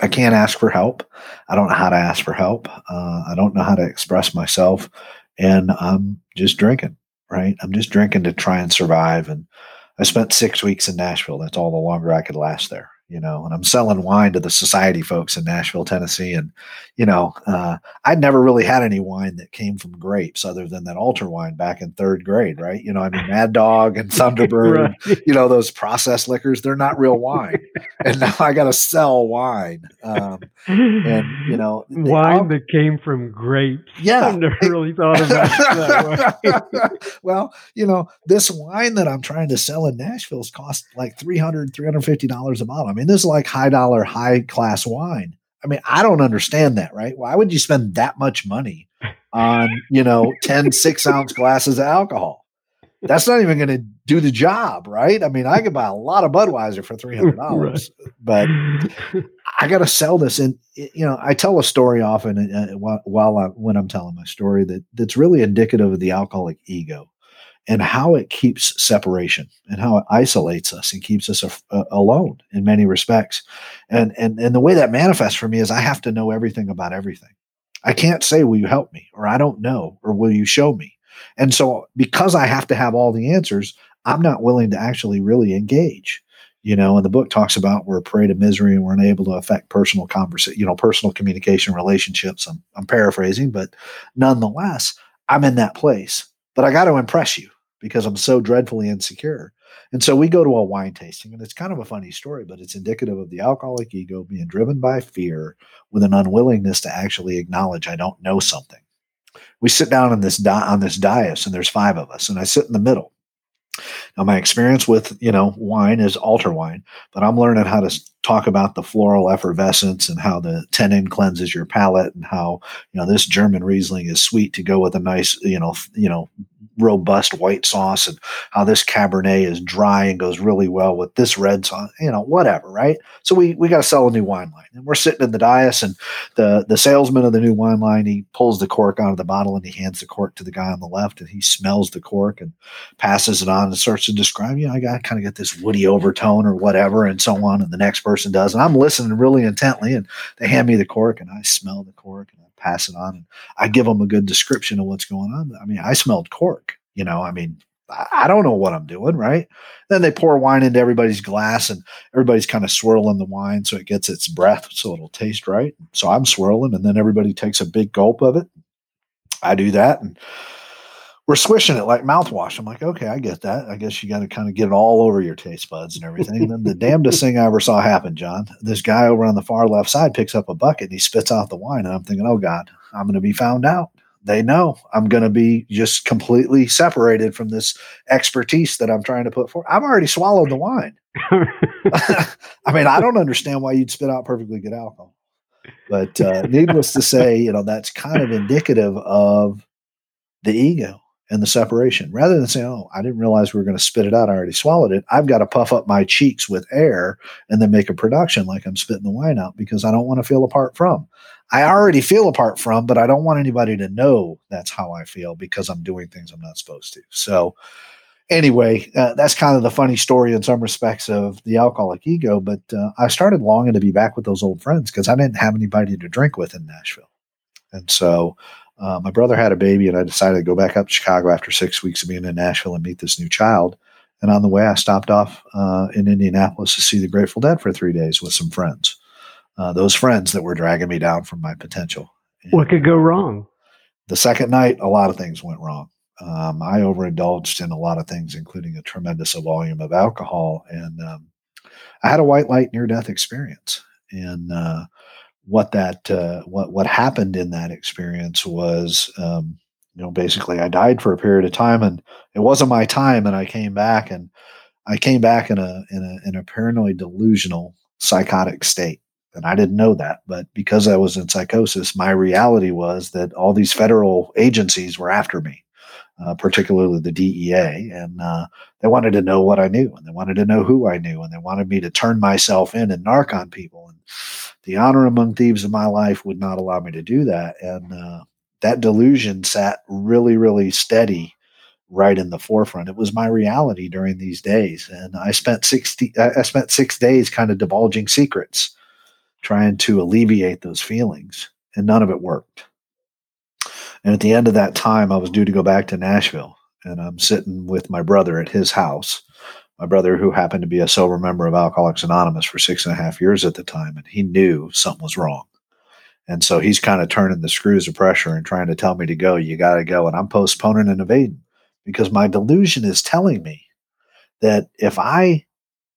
I can't ask for help. I don't know how to ask for help. Uh, I don't know how to express myself, and I'm just drinking. Right, I'm just drinking to try and survive, and I spent six weeks in Nashville. That's all the longer I could last there, you know. And I'm selling wine to the society folks in Nashville, Tennessee, and you know, uh, I'd never really had any wine that came from grapes other than that altar wine back in third grade, right? You know, I mean, Mad Dog and Thunderbird, Right. you know, those processed liquors, they're not real wine. and now I got to sell wine. Um, and, you know, wine that came from grapes. Yeah. I've never really thought about it that well, you know, this wine that I'm trying to sell in Nashville's cost like $300, $350 a bottle. I mean, this is like high dollar, high class wine. I mean, I don't understand that, right? Why would you spend that much money on, you know, 10 six ounce glasses of alcohol? That's not even going to do the job, right? I mean, I could buy a lot of Budweiser for $300, but I got to sell this. And you know, I tell a story often uh, while, while I, when I'm telling my story that that's really indicative of the alcoholic ego and how it keeps separation and how it isolates us and keeps us a, a- uh, alone in many respects. And and and the way that manifests for me is I have to know everything about everything. I can't say, "Will you help me?" or "I don't know," or "Will you show me?" And so, because I have to have all the answers, I'm not willing to actually really engage you know and the book talks about we're a prey to misery and we're unable to affect personal conversation you know personal communication relationships I'm, I'm paraphrasing but nonetheless i'm in that place but i got to impress you because i'm so dreadfully insecure. And so we go to a wine tasting and it's kind of a funny story but it's indicative of the alcoholic ego being driven by fear with an unwillingness to actually acknowledge i don't know something. We sit down on this di- on this dais and there's five of us and i sit in the middle. Now, my experience with you know wine is altar wine, but I'm learning how to talk about the floral effervescence and how the tannin cleanses your palate, and how you know this German Riesling is sweet to go with a nice you know you know robust white sauce, and how this Cabernet is dry and goes really well with this red sauce, you know whatever, right? So we we got to sell a new wine line, and we're sitting in the dais, and the the salesman of the new wine line he pulls the cork out of the bottle and he hands the cork to the guy on the left, and he smells the cork and passes it on and starts to describe, you know, I got kind of get this woody overtone or whatever, and so on. And the next person does. And I'm listening really intently. And they hand me the cork and I smell the cork and I pass it on and I give them a good description of what's going on. I mean, I smelled cork, you know, I mean, I don't know what I'm doing, right? Then they pour wine into everybody's glass and everybody's kind of swirling the wine so it gets its breath so it'll taste right. So I'm swirling and then everybody takes a big gulp of it. I do that and we're swishing it like mouthwash. I'm like, okay, I get that. I guess you got to kind of get it all over your taste buds and everything. And then the damnedest thing I ever saw happen, John, this guy over on the far left side picks up a bucket and he spits out the wine. And I'm thinking, oh God, I'm going to be found out. They know I'm going to be just completely separated from this expertise that I'm trying to put forth. I've already swallowed the wine. I mean, I don't understand why you'd spit out perfectly good alcohol. But uh, needless to say, you know, that's kind of indicative of the ego and the separation. Rather than saying, oh, I didn't realize we were going to spit it out. I already swallowed it. I've got to puff up my cheeks with air and then make a production like I'm spitting the wine out because I don't want to feel apart from. I already feel apart from, but I don't want anybody to know that's how I feel because I'm doing things I'm not supposed to. So, anyway, uh, that's kind of the funny story in some respects of the alcoholic ego. But uh, I started longing to be back with those old friends because I didn't have anybody to drink with in Nashville. And so uh, my brother had a baby, and I decided to go back up to Chicago after six weeks of being in Nashville and meet this new child. And on the way, I stopped off uh, in Indianapolis to see the Grateful Dead for three days with some friends. Uh, those friends that were dragging me down from my potential. what could go wrong? The second night, a lot of things went wrong. Um, I overindulged in a lot of things, including a tremendous volume of alcohol, and um, I had a white light near death experience. And uh, what that uh, what what happened in that experience was, um, you know, basically I died for a period of time, and it wasn't my time, and I came back, and I came back in a in a in a paranoid delusional psychotic state. And I didn't know that, but because I was in psychosis, my reality was that all these federal agencies were after me, uh, particularly the DEA, and uh, they wanted to know what I knew, and they wanted to know who I knew, and they wanted me to turn myself in and narc on people. And the honor among thieves in my life would not allow me to do that, and uh, that delusion sat really, really steady right in the forefront. It was my reality during these days, and I spent sixty. I spent six days kind of divulging secrets, trying to alleviate those feelings, and none of it worked. And at the end of that time, I was due to go back to Nashville, and I'm sitting with my brother at his house. My brother, who happened to be a sober member of Alcoholics Anonymous for six and a half years at the time, and he knew something was wrong. And so he's kind of turning the screws of pressure and trying to tell me to go. You got to go. And I'm postponing and evading because my delusion is telling me that if I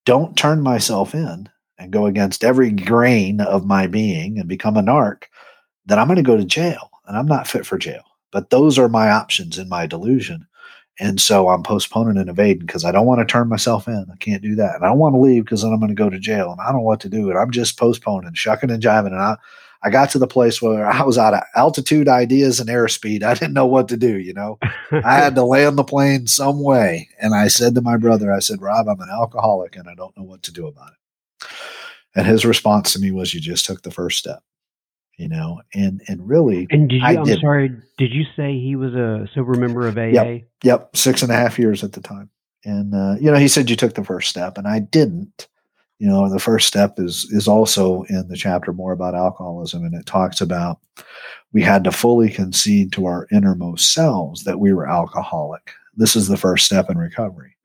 don't turn myself in and go against every grain of my being and become a narc, then I'm going to go to jail and I'm not fit for jail. But those are my options in my delusion. And so I'm postponing and evading because I don't want to turn myself in. I can't do that. And I don't want to leave because then I'm going to go to jail and I don't know what to do. And I'm just postponing, shucking and jiving. And I, I got to the place where I was out of altitude ideas and airspeed. I didn't know what to do, you know. I had to land the plane some way. And I said to my brother, I said, Rob, I'm an alcoholic and I don't know what to do about it. And his response to me was, You just took the first step. You know, and and really And did you I am sorry, did you say he was a sober member of AA? Yep, yep, six and a half years at the time. And uh, you know, he said you took the first step, and I didn't. You know the first step is is also in the chapter more about alcoholism and it talks about we had to fully concede to our innermost selves that we were alcoholic. This is the first step in recovery.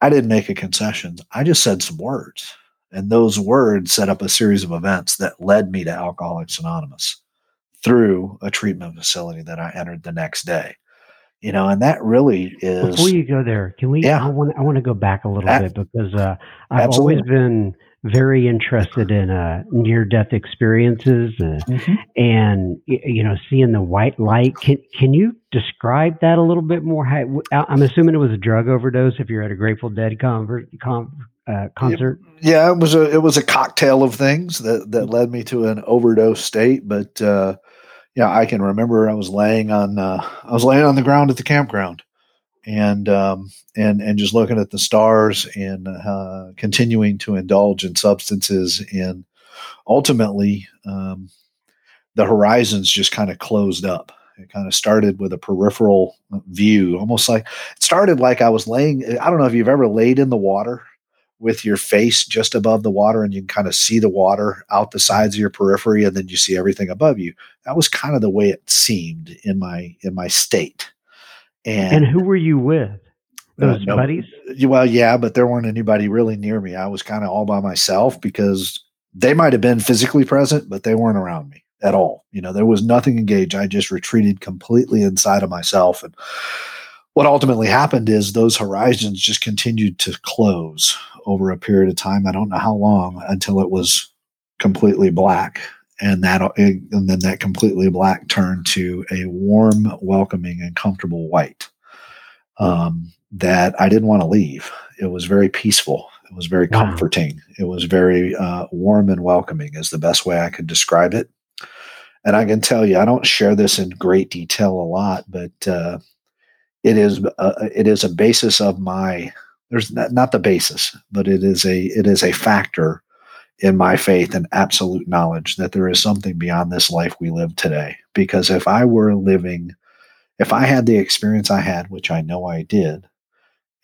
I didn't make a concession. I just said some words and those words set up a series of events that led me to alcoholics anonymous through a treatment facility that i entered the next day you know, and that really is. Before you go there, can we? Yeah. I want. I want to go back a little bit because uh, I've absolutely. always been very interested in uh, near-death experiences uh, mm-hmm. and you know seeing the white light. Can Can you describe that a little bit more? I'm assuming it was a drug overdose. If you're at a Grateful Dead convert, con, uh, concert. Yeah, it was a it was a cocktail of things that that led me to an overdose state, but uh, yeah, I can remember I was laying on uh, I was laying on the ground at the campground, and um, and and just looking at the stars and uh, continuing to indulge in substances, and ultimately um, the horizons just kind of closed up. It kind of started with a peripheral view, almost like it started like I was laying. I don't know if you've ever laid in the water with your face just above the water and you can kind of see the water out the sides of your periphery and then you see everything above you that was kind of the way it seemed in my in my state. And, and who were you with? Uh, those uh, no, buddies? Well yeah but there weren't anybody really near me. I was kind of all by myself because they might have been physically present but they weren't around me at all. You know there was nothing engaged. I just retreated completely inside of myself and what ultimately happened is those horizons just continued to close over a period of time. I don't know how long until it was completely black. And that, and then that completely black turned to a warm, welcoming, and comfortable white. Um, that I didn't want to leave. It was very peaceful. It was very wow. comforting. It was very uh, warm and welcoming, is the best way I could describe it. And I can tell you, I don't share this in great detail a lot, but uh, it is uh, it is a basis of my there's not, not the basis but it is a it is a factor in my faith and absolute knowledge that there is something beyond this life we live today. Because if i were living if i had the experience i had which i know i did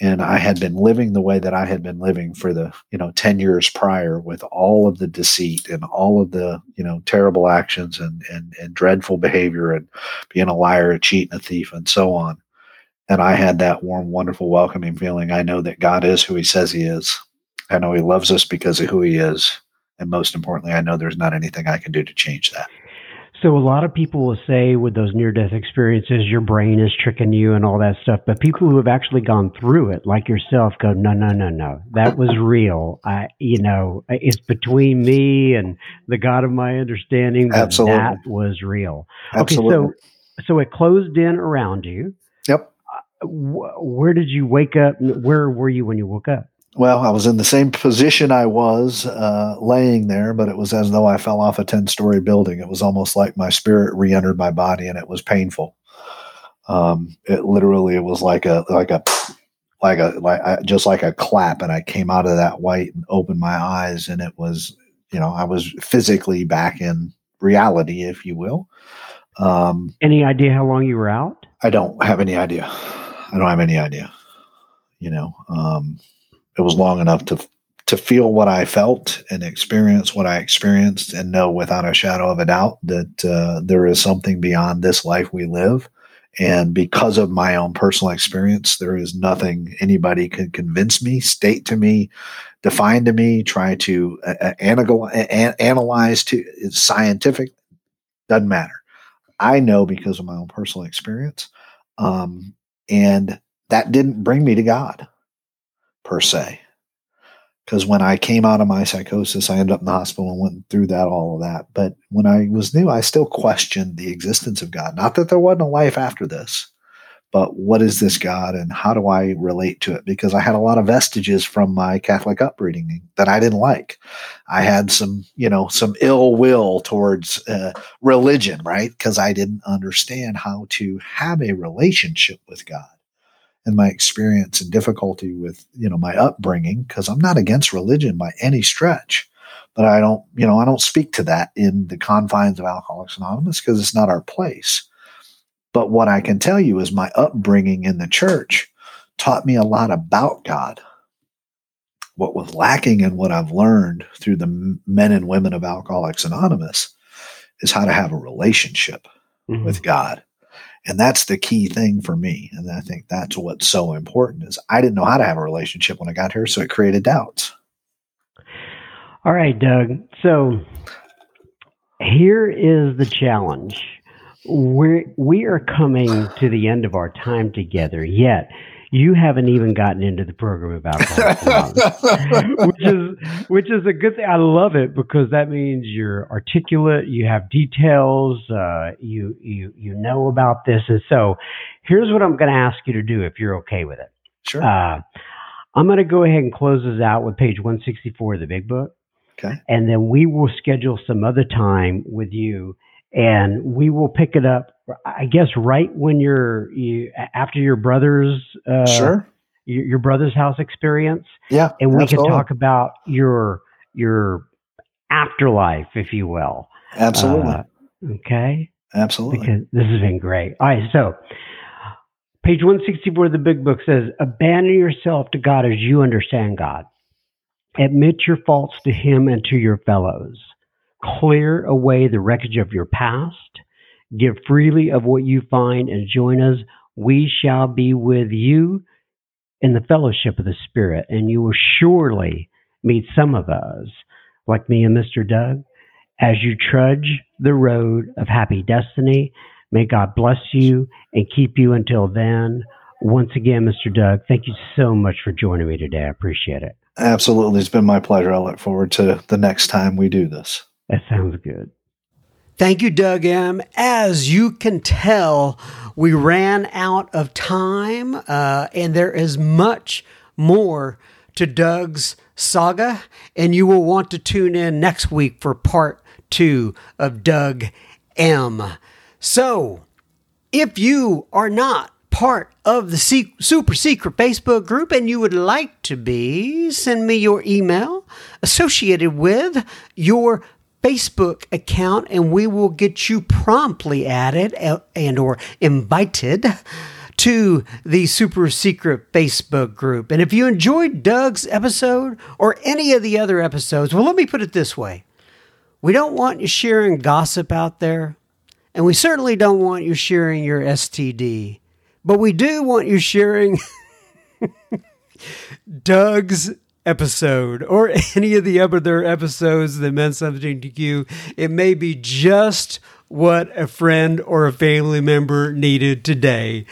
and i had been living the way that i had been living for the you know 10 years prior with all of the deceit and all of the you know terrible actions and and, and dreadful behavior and being a liar a cheat and a thief and so on and I had that warm, wonderful, welcoming feeling. I know that God is who He says He is. I know He loves us because of who He is. And most importantly, I know there's not anything I can do to change that. So a lot of people will say with those near death experiences, your brain is tricking you and all that stuff. But people who have actually gone through it, like yourself, go, no, no, no, no, that was real. I, you know, it's between me and the God of my understanding. Absolutely. That was real. Absolutely. Okay. So, so it closed in around you. Where did you wake up? Where were you when you woke up? well, I was in the same position I was uh, laying there, but it was as though I fell off a 10 story building. It was almost like my spirit re entered my body and it was painful. Um, it literally, it was like a, like a, like a, like I, just like a clap. And I came out of that white and opened my eyes and it was, you know, I was physically back in reality, if you will. Um, any idea how long you were out? I don't have any idea. I don't have any idea. You know, um, it was long enough to to feel what I felt and experience what I experienced, and know without a shadow of a doubt that uh, there is something beyond this life we live. And because of my own personal experience, there is nothing anybody can convince me, state to me, define to me, try to uh, uh analyze to scientific. Doesn't matter. I know because of my own personal experience. Um, and that didn't bring me to God per se. Because when I came out of my psychosis, I ended up in the hospital and went through that, all of that. But when I was new, I still questioned the existence of God. Not that there wasn't a life after this, but what is this God and how do I relate to it? Because I had a lot of vestiges from my Catholic upbringing that I didn't like. I had some, you know, some ill will towards uh, religion, right? Because I didn't understand how to have a relationship with God and my experience and difficulty with you know my upbringing because i'm not against religion by any stretch but i don't you know i don't speak to that in the confines of alcoholics anonymous because it's not our place but what i can tell you is my upbringing in the church taught me a lot about god what was lacking and what i've learned through the men and women of alcoholics anonymous is how to have a relationship mm-hmm. with god and that's the key thing for me. And I think that's what's so important is I didn't know how to have a relationship when I got here, so it created doubts. All right, Doug. So here is the challenge. We're we are coming to the end of our time together, yet you haven't even gotten into the program about which is which is a good thing. I love it because that means you're articulate, you have details, uh, you you you know about this, and so here's what I'm going to ask you to do if you're okay with it. Sure. Uh, I'm going to go ahead and close this out with page 164 of the Big Book. Okay. And then we will schedule some other time with you and we will pick it up. I guess right when you're you, after your brother's uh, sure your, your, brother's house experience. Yeah, and we absolutely. can talk about your your afterlife, if you will. Absolutely. Uh, okay. Absolutely. Because this has been great. All right, so page 164 of the big book says abandon yourself to god as you understand god admit your faults to him and to your fellows Clear away the wreckage of your past. Give freely of what you find and join us. We shall be with you in the fellowship of the Spirit, and you will surely meet some of us, like me and Mr. Doug, as you trudge the road of happy destiny. May God bless you and keep you until then. Once again, Mr. Doug, thank you so much for joining me today. I appreciate it. Absolutely. It's been my pleasure. I look forward to the next time we do this. That sounds good. Thank you, Doug M. As you can tell, we ran out of time, uh, and there is much more to Doug's saga, and you will want to tune in next week for part two of Doug M. So, if you are not part of the super secret Facebook group and you would like to be, send me your email associated with your Facebook account and we will get you promptly added uh, and or invited to the super secret Facebook group. And if you enjoyed Doug's episode or any of the other episodes, well, let me put it this way. We don't want you sharing gossip out there, and we certainly don't want you sharing your STD, but we do want you sharing Doug's episode or any of the other episodes that meant something to you. It may be just what a friend or a family member needed today.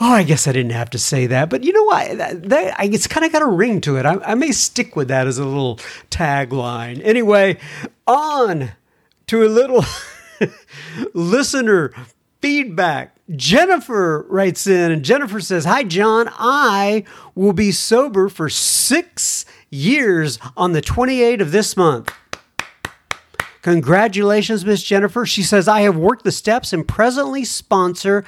Oh, I guess I didn't have to say that, but you know what? That, that it's kind of got a ring to it. I, I may stick with that as a little tagline. Anyway, on to a little listener feedback Jennifer writes in, and Jennifer says, Hi, John. I will be sober for six years on the 28th of this month. Congratulations, Miss Jennifer. She says, I have worked the steps and presently sponsor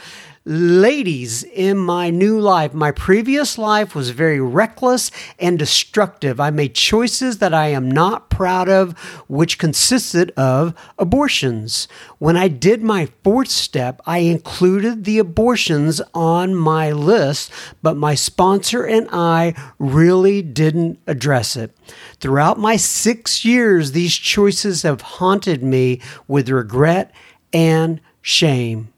ladies in my new life. My previous life was very reckless and destructive. I made choices that I am not proud of, which consisted of abortions. When I did my fourth step, I included the abortions on my list, but my sponsor and I really didn't address it. Throughout my six years, these choices have haunted me with regret and shame.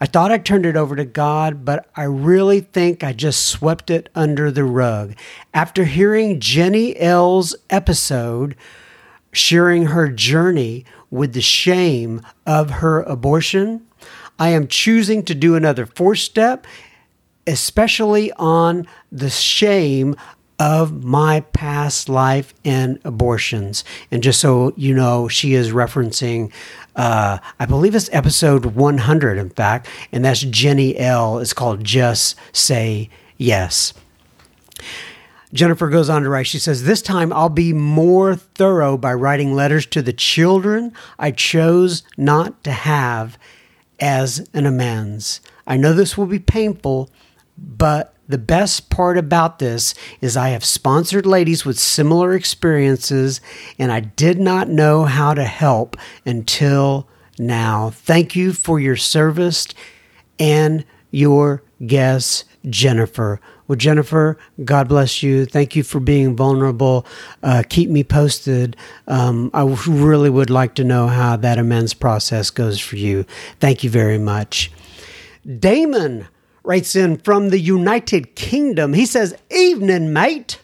I thought I turned it over to God, but I really think I just swept it under the rug. After hearing Jenny L's episode, sharing her journey with the shame of her abortion, I am choosing to do another four step, especially on the shame of my past life in abortions. And just so you know, she is referencing uh, I believe it's episode 100, in fact, and that's Jenny L. It's called Just Say Yes. Jennifer goes on to write, she says, This time I'll be more thorough by writing letters to the children I chose not to have as an amends. I know this will be painful, but the best part about this is I have sponsored ladies with similar experiences, and I did not know how to help until now. Thank you for your service and your guest, Jennifer. Well, Jennifer, God bless you. Thank you for being vulnerable. Uh, keep me posted. Um, I really would like to know how that amends process goes for you. Thank you very much. Damon writes in from the United Kingdom. He says, Evening, mate.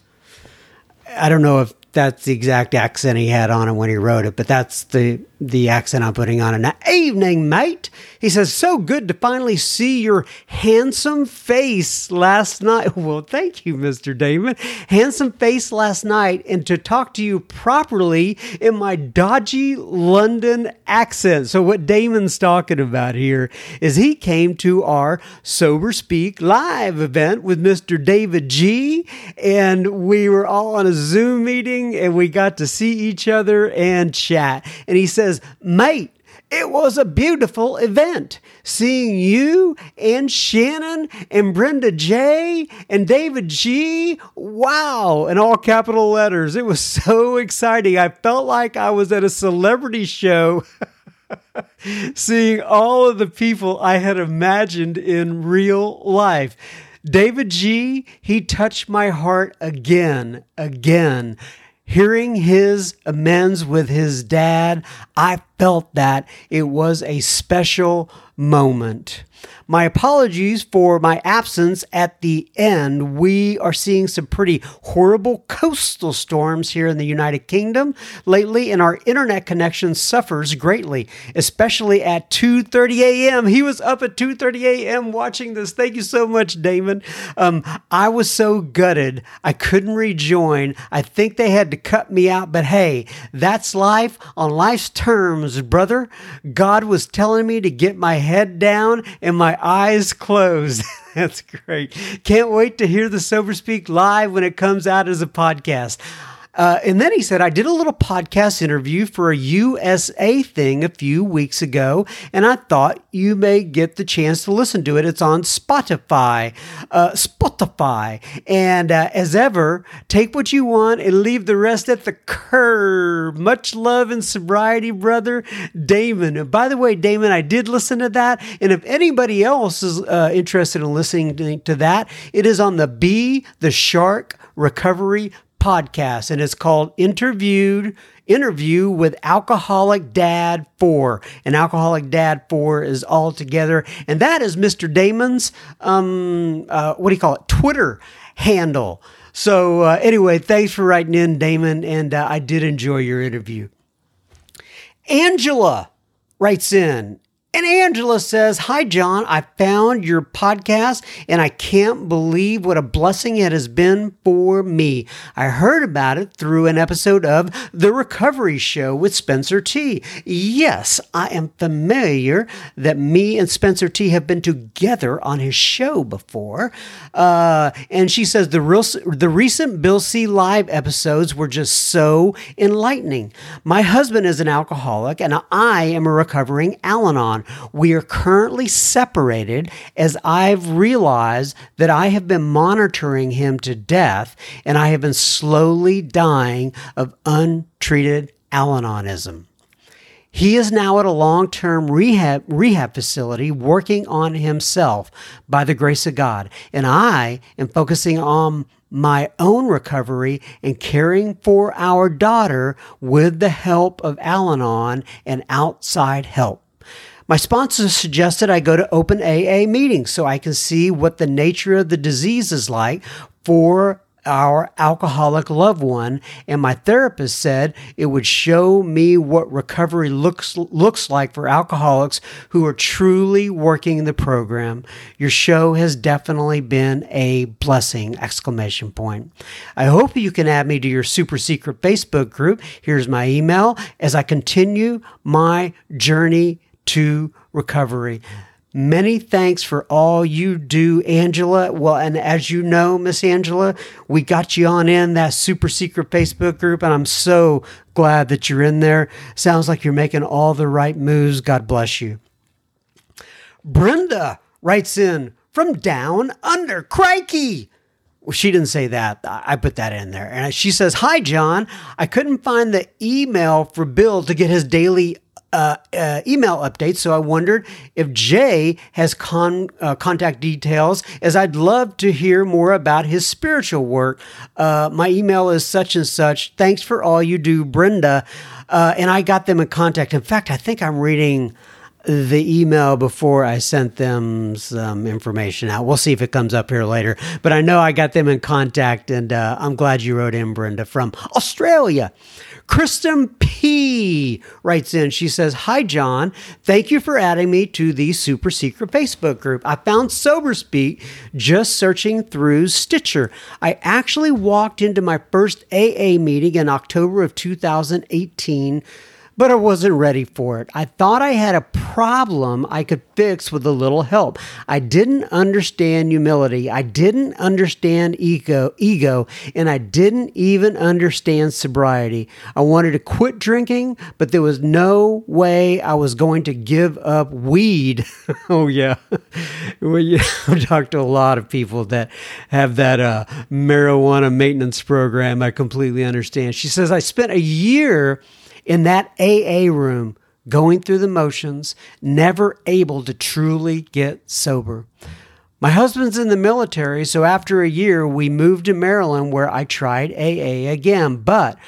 I don't know if that's the exact accent he had on it when he wrote it, but that's the the accent I'm putting on it now. Evening, mate. He says, So good to finally see your handsome face last night. Well, thank you, Mr. Damon. Handsome face last night, and to talk to you properly in my dodgy London accent. So, what Damon's talking about here is he came to our Sober Speak live event with Mr. David G, and we were all on a Zoom meeting and we got to see each other and chat. And he says, Mate, it was a beautiful event. Seeing you and Shannon and Brenda J and David G. Wow. In all capital letters. It was so exciting. I felt like I was at a celebrity show. Seeing all of the people I had imagined in real life. David G, he touched my heart again, again. Hearing his amends with his dad, I felt that it was a special moment. My apologies for my absence at the end. We are seeing some pretty horrible coastal storms here in the United Kingdom lately, and our internet connection suffers greatly, especially at 2:30 a.m. He was up at 2:30 a.m. watching this. Thank you so much, Damon. Um, I was so gutted I couldn't rejoin. I think they had to cut me out, but hey, that's life on life's terms, brother. God was telling me to get my head down and my eyes closed. That's great. Can't wait to hear the Sober Speak live when it comes out as a podcast. Uh, and then he said, I did a little podcast interview for a USA thing a few weeks ago, and I thought you may get the chance to listen to it. It's on Spotify. Uh, Spotify. And uh, as ever, take what you want and leave the rest at the curb. Much love and sobriety, brother Damon. And by the way, Damon, I did listen to that. And if anybody else is uh, interested in listening to that, it is on the Be the Shark Recovery podcast, and it's called Interviewed Interview with Alcoholic Dad 4. And Alcoholic Dad 4 is all together. And that is Mr. Damon's, um, uh, what do you call it, Twitter handle. So, uh, anyway, thanks for writing in, Damon. And uh, I did enjoy your interview. Angela writes in And Angela says, Hi, John. I found your podcast and I can't believe what a blessing it has been for me. I heard about it through an episode of The Recovery Show with Spencer T. Yes, I am familiar that me and Spencer T have been together on his show before. Uh, and she says, the, real, the recent Bill C. Live episodes were just so enlightening. My husband is an alcoholic and I am a recovering Al Anon. We are currently separated as I've realized that I have been monitoring him to death and I have been slowly dying of untreated Al Anonism. He is now at a long term rehab, rehab facility working on himself by the grace of God. And I am focusing on my own recovery and caring for our daughter with the help of Al Anon and outside help. My sponsor suggested I go to open AA meetings so I can see what the nature of the disease is like for our alcoholic loved one. And my therapist said it would show me what recovery looks looks like for alcoholics who are truly working the program. Your show has definitely been a blessing exclamation point. I hope you can add me to your super secret facebook group. Here's my email. As i continue my journey to recovery. Many thanks for all you do, Angela. Well, and as you know, Miss Angela, we got you on in that super secret Facebook group, and I'm so glad that you're in there. Sounds like you're making all the right moves. God bless you. Brenda writes in from down under. Crikey! Well, she didn't say that. I put that in there. And she says, Hi, John. I couldn't find the email for Bill to get his daily uh, uh, email updates. So I wondered if Jay has con- uh, contact details, as I'd love to hear more about his spiritual work. Uh, my email is such and such. Thanks for all you do, Brenda. Uh, and I got them in contact. In fact, I think I'm reading the email before I sent them some information out. We'll see if it comes up here later. But I know I got them in contact, and uh, I'm glad you wrote in, Brenda, from Australia. Kristen P writes in. She says, Hi, John. Thank you for adding me to the super secret Facebook group. I found Sober Speak just searching through Stitcher. I actually walked into my first AA meeting in October of 2018 but I wasn't ready for it. I thought I had a problem I could fix with a little help. I didn't understand humility. I didn't understand ego, ego, and I didn't even understand sobriety. I wanted to quit drinking, but there was no way I was going to give up weed. oh yeah, well, yeah. I've talked to a lot of people that have that uh, marijuana maintenance program. I completely understand. She says I spent a year in that AA room, going through the motions, never able to truly get sober. My husband's in the military, so after a year, we moved to Maryland where I tried AA again. But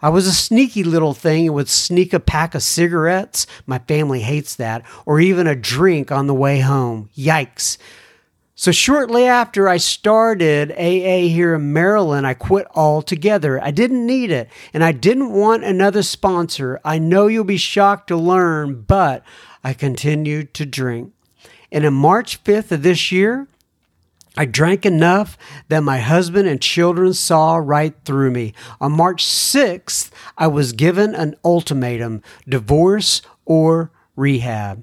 I was a sneaky little thing and would sneak a pack of cigarettes. My family hates that, or even a drink on the way home. Yikes. So, shortly after I started AA here in Maryland, I quit altogether. I didn't need it, and I didn't want another sponsor. I know you'll be shocked to learn, but I continued to drink. And on March 5th of this year, I drank enough that my husband and children saw right through me. On March 6th, I was given an ultimatum divorce or rehab.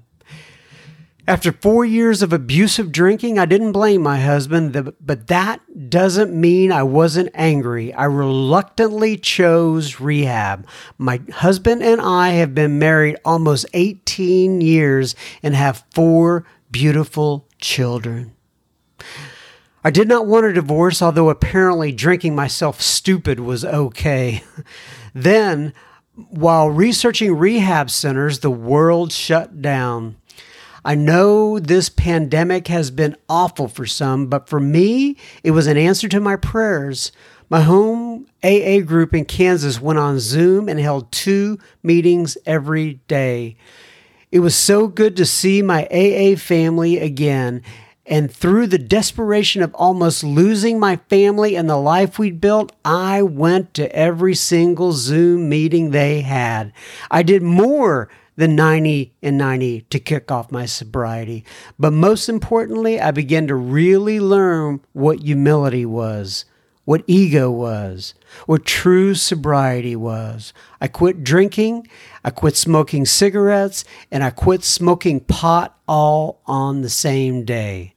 After four years of abusive drinking, I didn't blame my husband, but that doesn't mean I wasn't angry. I reluctantly chose rehab. My husband and I have been married almost 18 years and have four beautiful children. I did not want a divorce, although apparently drinking myself stupid was okay. then, while researching rehab centers, the world shut down. I know this pandemic has been awful for some, but for me, it was an answer to my prayers. My home AA group in Kansas went on Zoom and held two meetings every day. It was so good to see my AA family again. And through the desperation of almost losing my family and the life we'd built, I went to every single Zoom meeting they had. I did more the 90 and 90 to kick off my sobriety. But most importantly, I began to really learn what humility was, what ego was, what true sobriety was. I quit drinking, I quit smoking cigarettes, and I quit smoking pot all on the same day.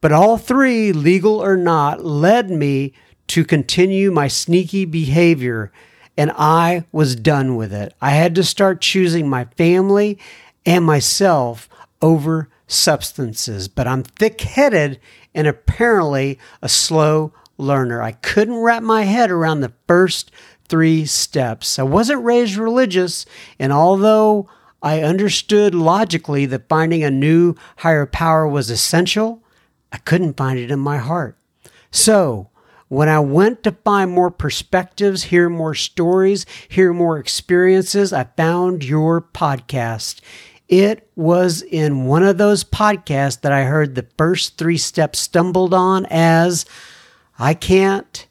But all three, legal or not, led me to continue my sneaky behavior and I was done with it. I had to start choosing my family and myself over substances, but I'm thick headed and apparently a slow learner. I couldn't wrap my head around the first three steps. I wasn't raised religious, and although I understood logically that finding a new higher power was essential, I couldn't find it in my heart. So, when I went to find more perspectives, hear more stories, hear more experiences, I found your podcast. It was in one of those podcasts that I heard the first three steps stumbled on as I can't,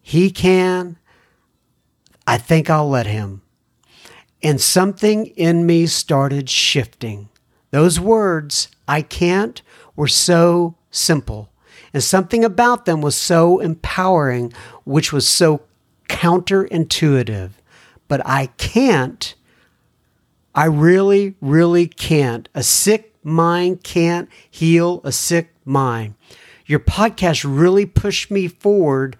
he can, I think I'll let him. And something in me started shifting. Those words, I can't, were so simple. And something about them was so empowering, which was so counterintuitive. But I can't, I really, really can't. A sick mind can't heal a sick mind. Your podcast really pushed me forward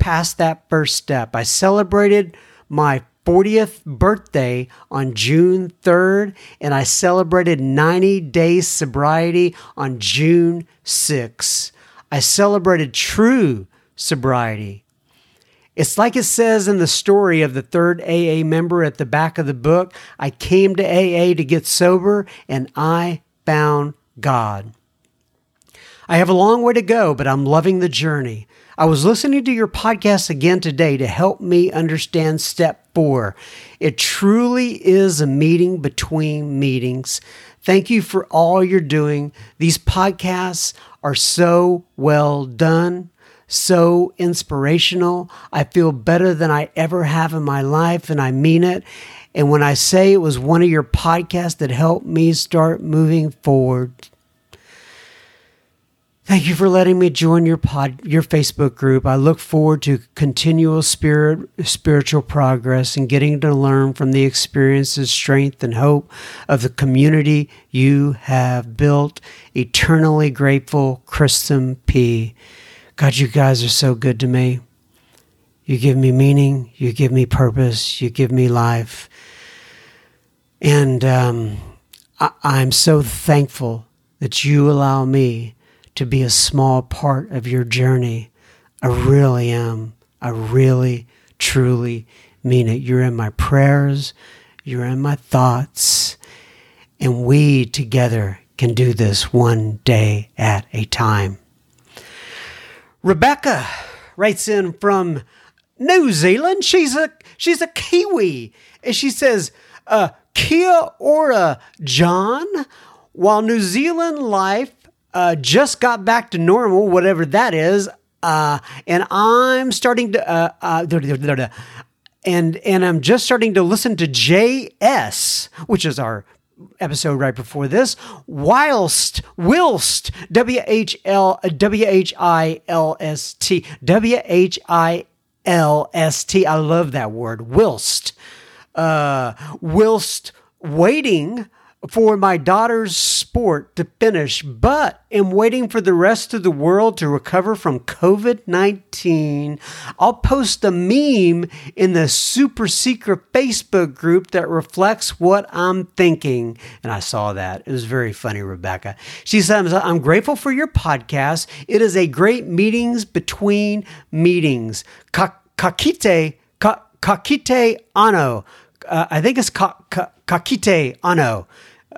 past that first step. I celebrated my 40th birthday on June 3rd, and I celebrated 90 days sobriety on June 6th. I celebrated true sobriety. It's like it says in the story of the third AA member at the back of the book I came to AA to get sober and I found God. I have a long way to go, but I'm loving the journey. I was listening to your podcast again today to help me understand step four. It truly is a meeting between meetings. Thank you for all you're doing. These podcasts are so well done, so inspirational. I feel better than I ever have in my life, and I mean it. And when I say it was one of your podcasts that helped me start moving forward, Thank you for letting me join your pod, your Facebook group. I look forward to continual spirit, spiritual progress and getting to learn from the experiences, strength, and hope of the community you have built. Eternally grateful, Kristen P. God, you guys are so good to me. You give me meaning. You give me purpose. You give me life. And um, I, I'm so thankful that you allow me to be a small part of your journey. I really am. I really, truly mean it. You're in my prayers, you're in my thoughts, and we together can do this one day at a time. Rebecca writes in from New Zealand. She's a she's a Kiwi, and she says, uh, "Kia ora, John." While New Zealand life uh, just got back to normal, whatever that is. Uh, and I'm starting to, uh, uh and and I'm just starting to listen to JS, which is our episode right before this. Whilst, whilst, W H L W H I L S T W H I L S T. I love that word. Whilst, uh, whilst waiting for my daughter's sport to finish, but am waiting for the rest of the world to recover from COVID 19. I'll post a meme in the super secret Facebook group that reflects what I'm thinking. And I saw that. It was very funny, Rebecca. She says, I'm grateful for your podcast. It is a great meetings between meetings. Kakite, Kakite Ano. Uh, I think it's Kakite Ano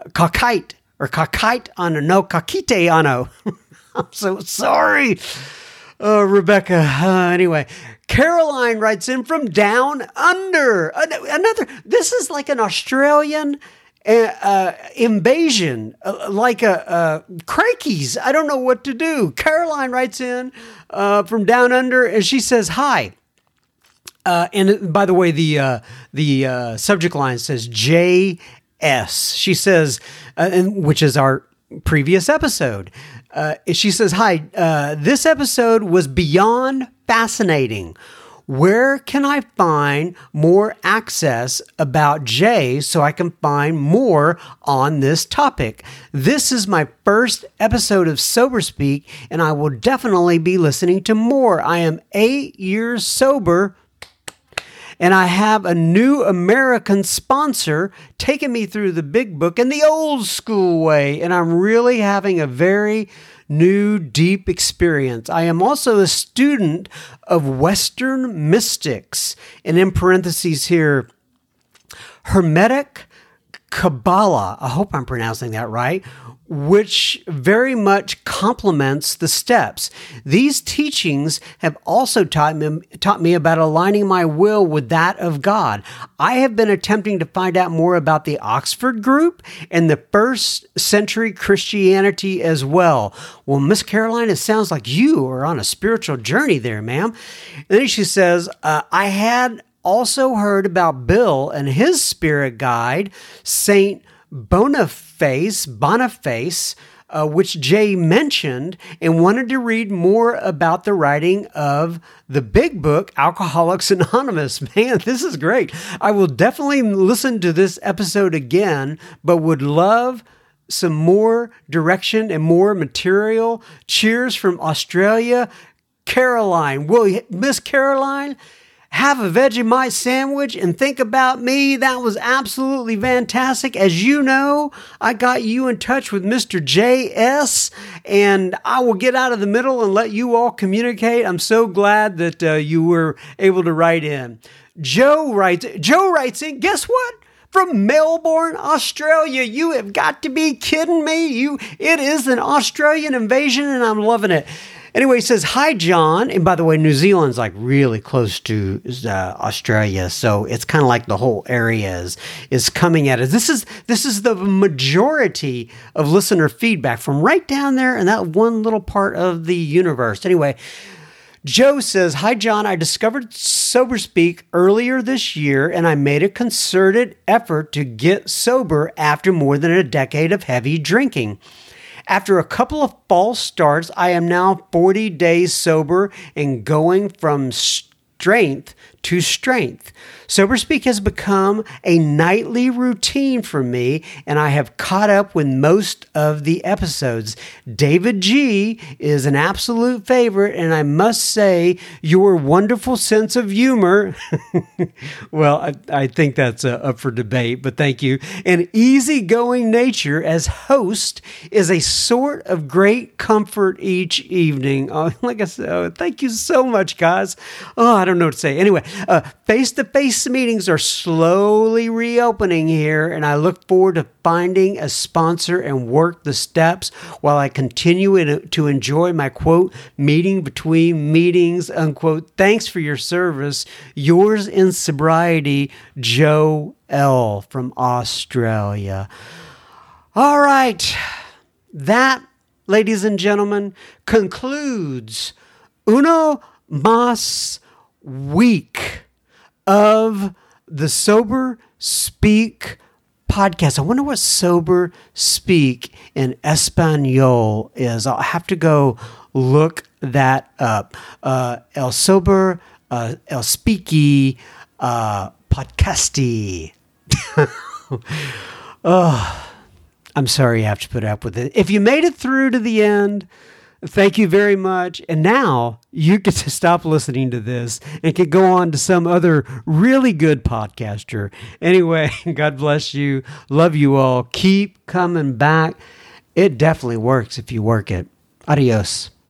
kakite or kakite ano. No, kakite ano. I'm so sorry. Oh, Rebecca. Uh, anyway, Caroline writes in from down under. Another, this is like an Australian uh, uh, invasion, uh, like a uh, Crakies. I don't know what to do. Caroline writes in uh, from down under, and she says, "Hi." Uh, and by the way, the uh, the uh, subject line says J S. She says, uh, and which is our previous episode. Uh, she says, Hi, uh, this episode was beyond fascinating. Where can I find more access about Jay so I can find more on this topic? This is my first episode of Sober Speak, and I will definitely be listening to more. I am eight years sober and I have a new American sponsor taking me through the big book in the old school way, and I'm really having a very new, deep experience. I am also a student of Western mystics, and in parentheses here, Hermetic Kabbalah. I hope I'm pronouncing that right which very much complements the steps. These teachings have also taught me, taught me about aligning my will with that of God. I have been attempting to find out more about the Oxford group and the first century Christianity as well. Well, Miss Caroline, it sounds like you are on a spiritual journey there, ma'am. And then she says, uh, I had also heard about Bill and his spirit guide, Saint Boniface, Boniface, uh, which Jay mentioned, and wanted to read more about the writing of the big book, Alcoholics Anonymous. Man, this is great. I will definitely listen to this episode again, but would love some more direction and more material. Cheers from Australia. Caroline, will Miss Caroline, have a Vegemite sandwich and think about me. That was absolutely fantastic. As you know, I got you in touch with Mr. JS, and I will get out of the middle and let you all communicate. I'm so glad that uh, you were able to write in. Joe writes. Joe writes in. Guess what? From Melbourne, Australia. You have got to be kidding me. You, it is an Australian invasion, and I'm loving it. Anyway, he says, Hi, John. And by the way, New Zealand's like really close to uh, Australia. So it's kind of like the whole area is, is coming at us. This is, this is the majority of listener feedback from right down there in that one little part of the universe. Anyway, Joe says, Hi, John. I discovered Sober Speak earlier this year, and I made a concerted effort to get sober after more than a decade of heavy drinking. After a couple of false starts, I am now 40 days sober and going from strength to strength. SoberSpeak has become a nightly routine for me, and I have caught up with most of the episodes. David G is an absolute favorite, and I must say, your wonderful sense of humor. well, I, I, think that's uh, up for debate, but thank you. And easygoing nature as host is a sort of great comfort each evening. Oh, like I said, oh, thank you so much, guys. Oh, I don't know what to say. Anyway, face to face meetings are slowly reopening here, and I look forward to finding a sponsor and work the steps while I continue to enjoy my quote, meeting between meetings, unquote. Thanks for your service. Yours in sobriety, Joe L. from Australia. All right. That, ladies and gentlemen, concludes Uno Mas week of the Sober Speak podcast. I wonder what Sober Speak in Espanol is. I'll have to go look that up. Uh, El Sober, uh, El Speaky, uh, Podcasty. oh, I'm sorry you have to put up with it. If you made it through to the end, Thank you very much. And now you get to stop listening to this and can go on to some other really good podcaster. Anyway, God bless you. Love you all. Keep coming back. It definitely works if you work it. Adios.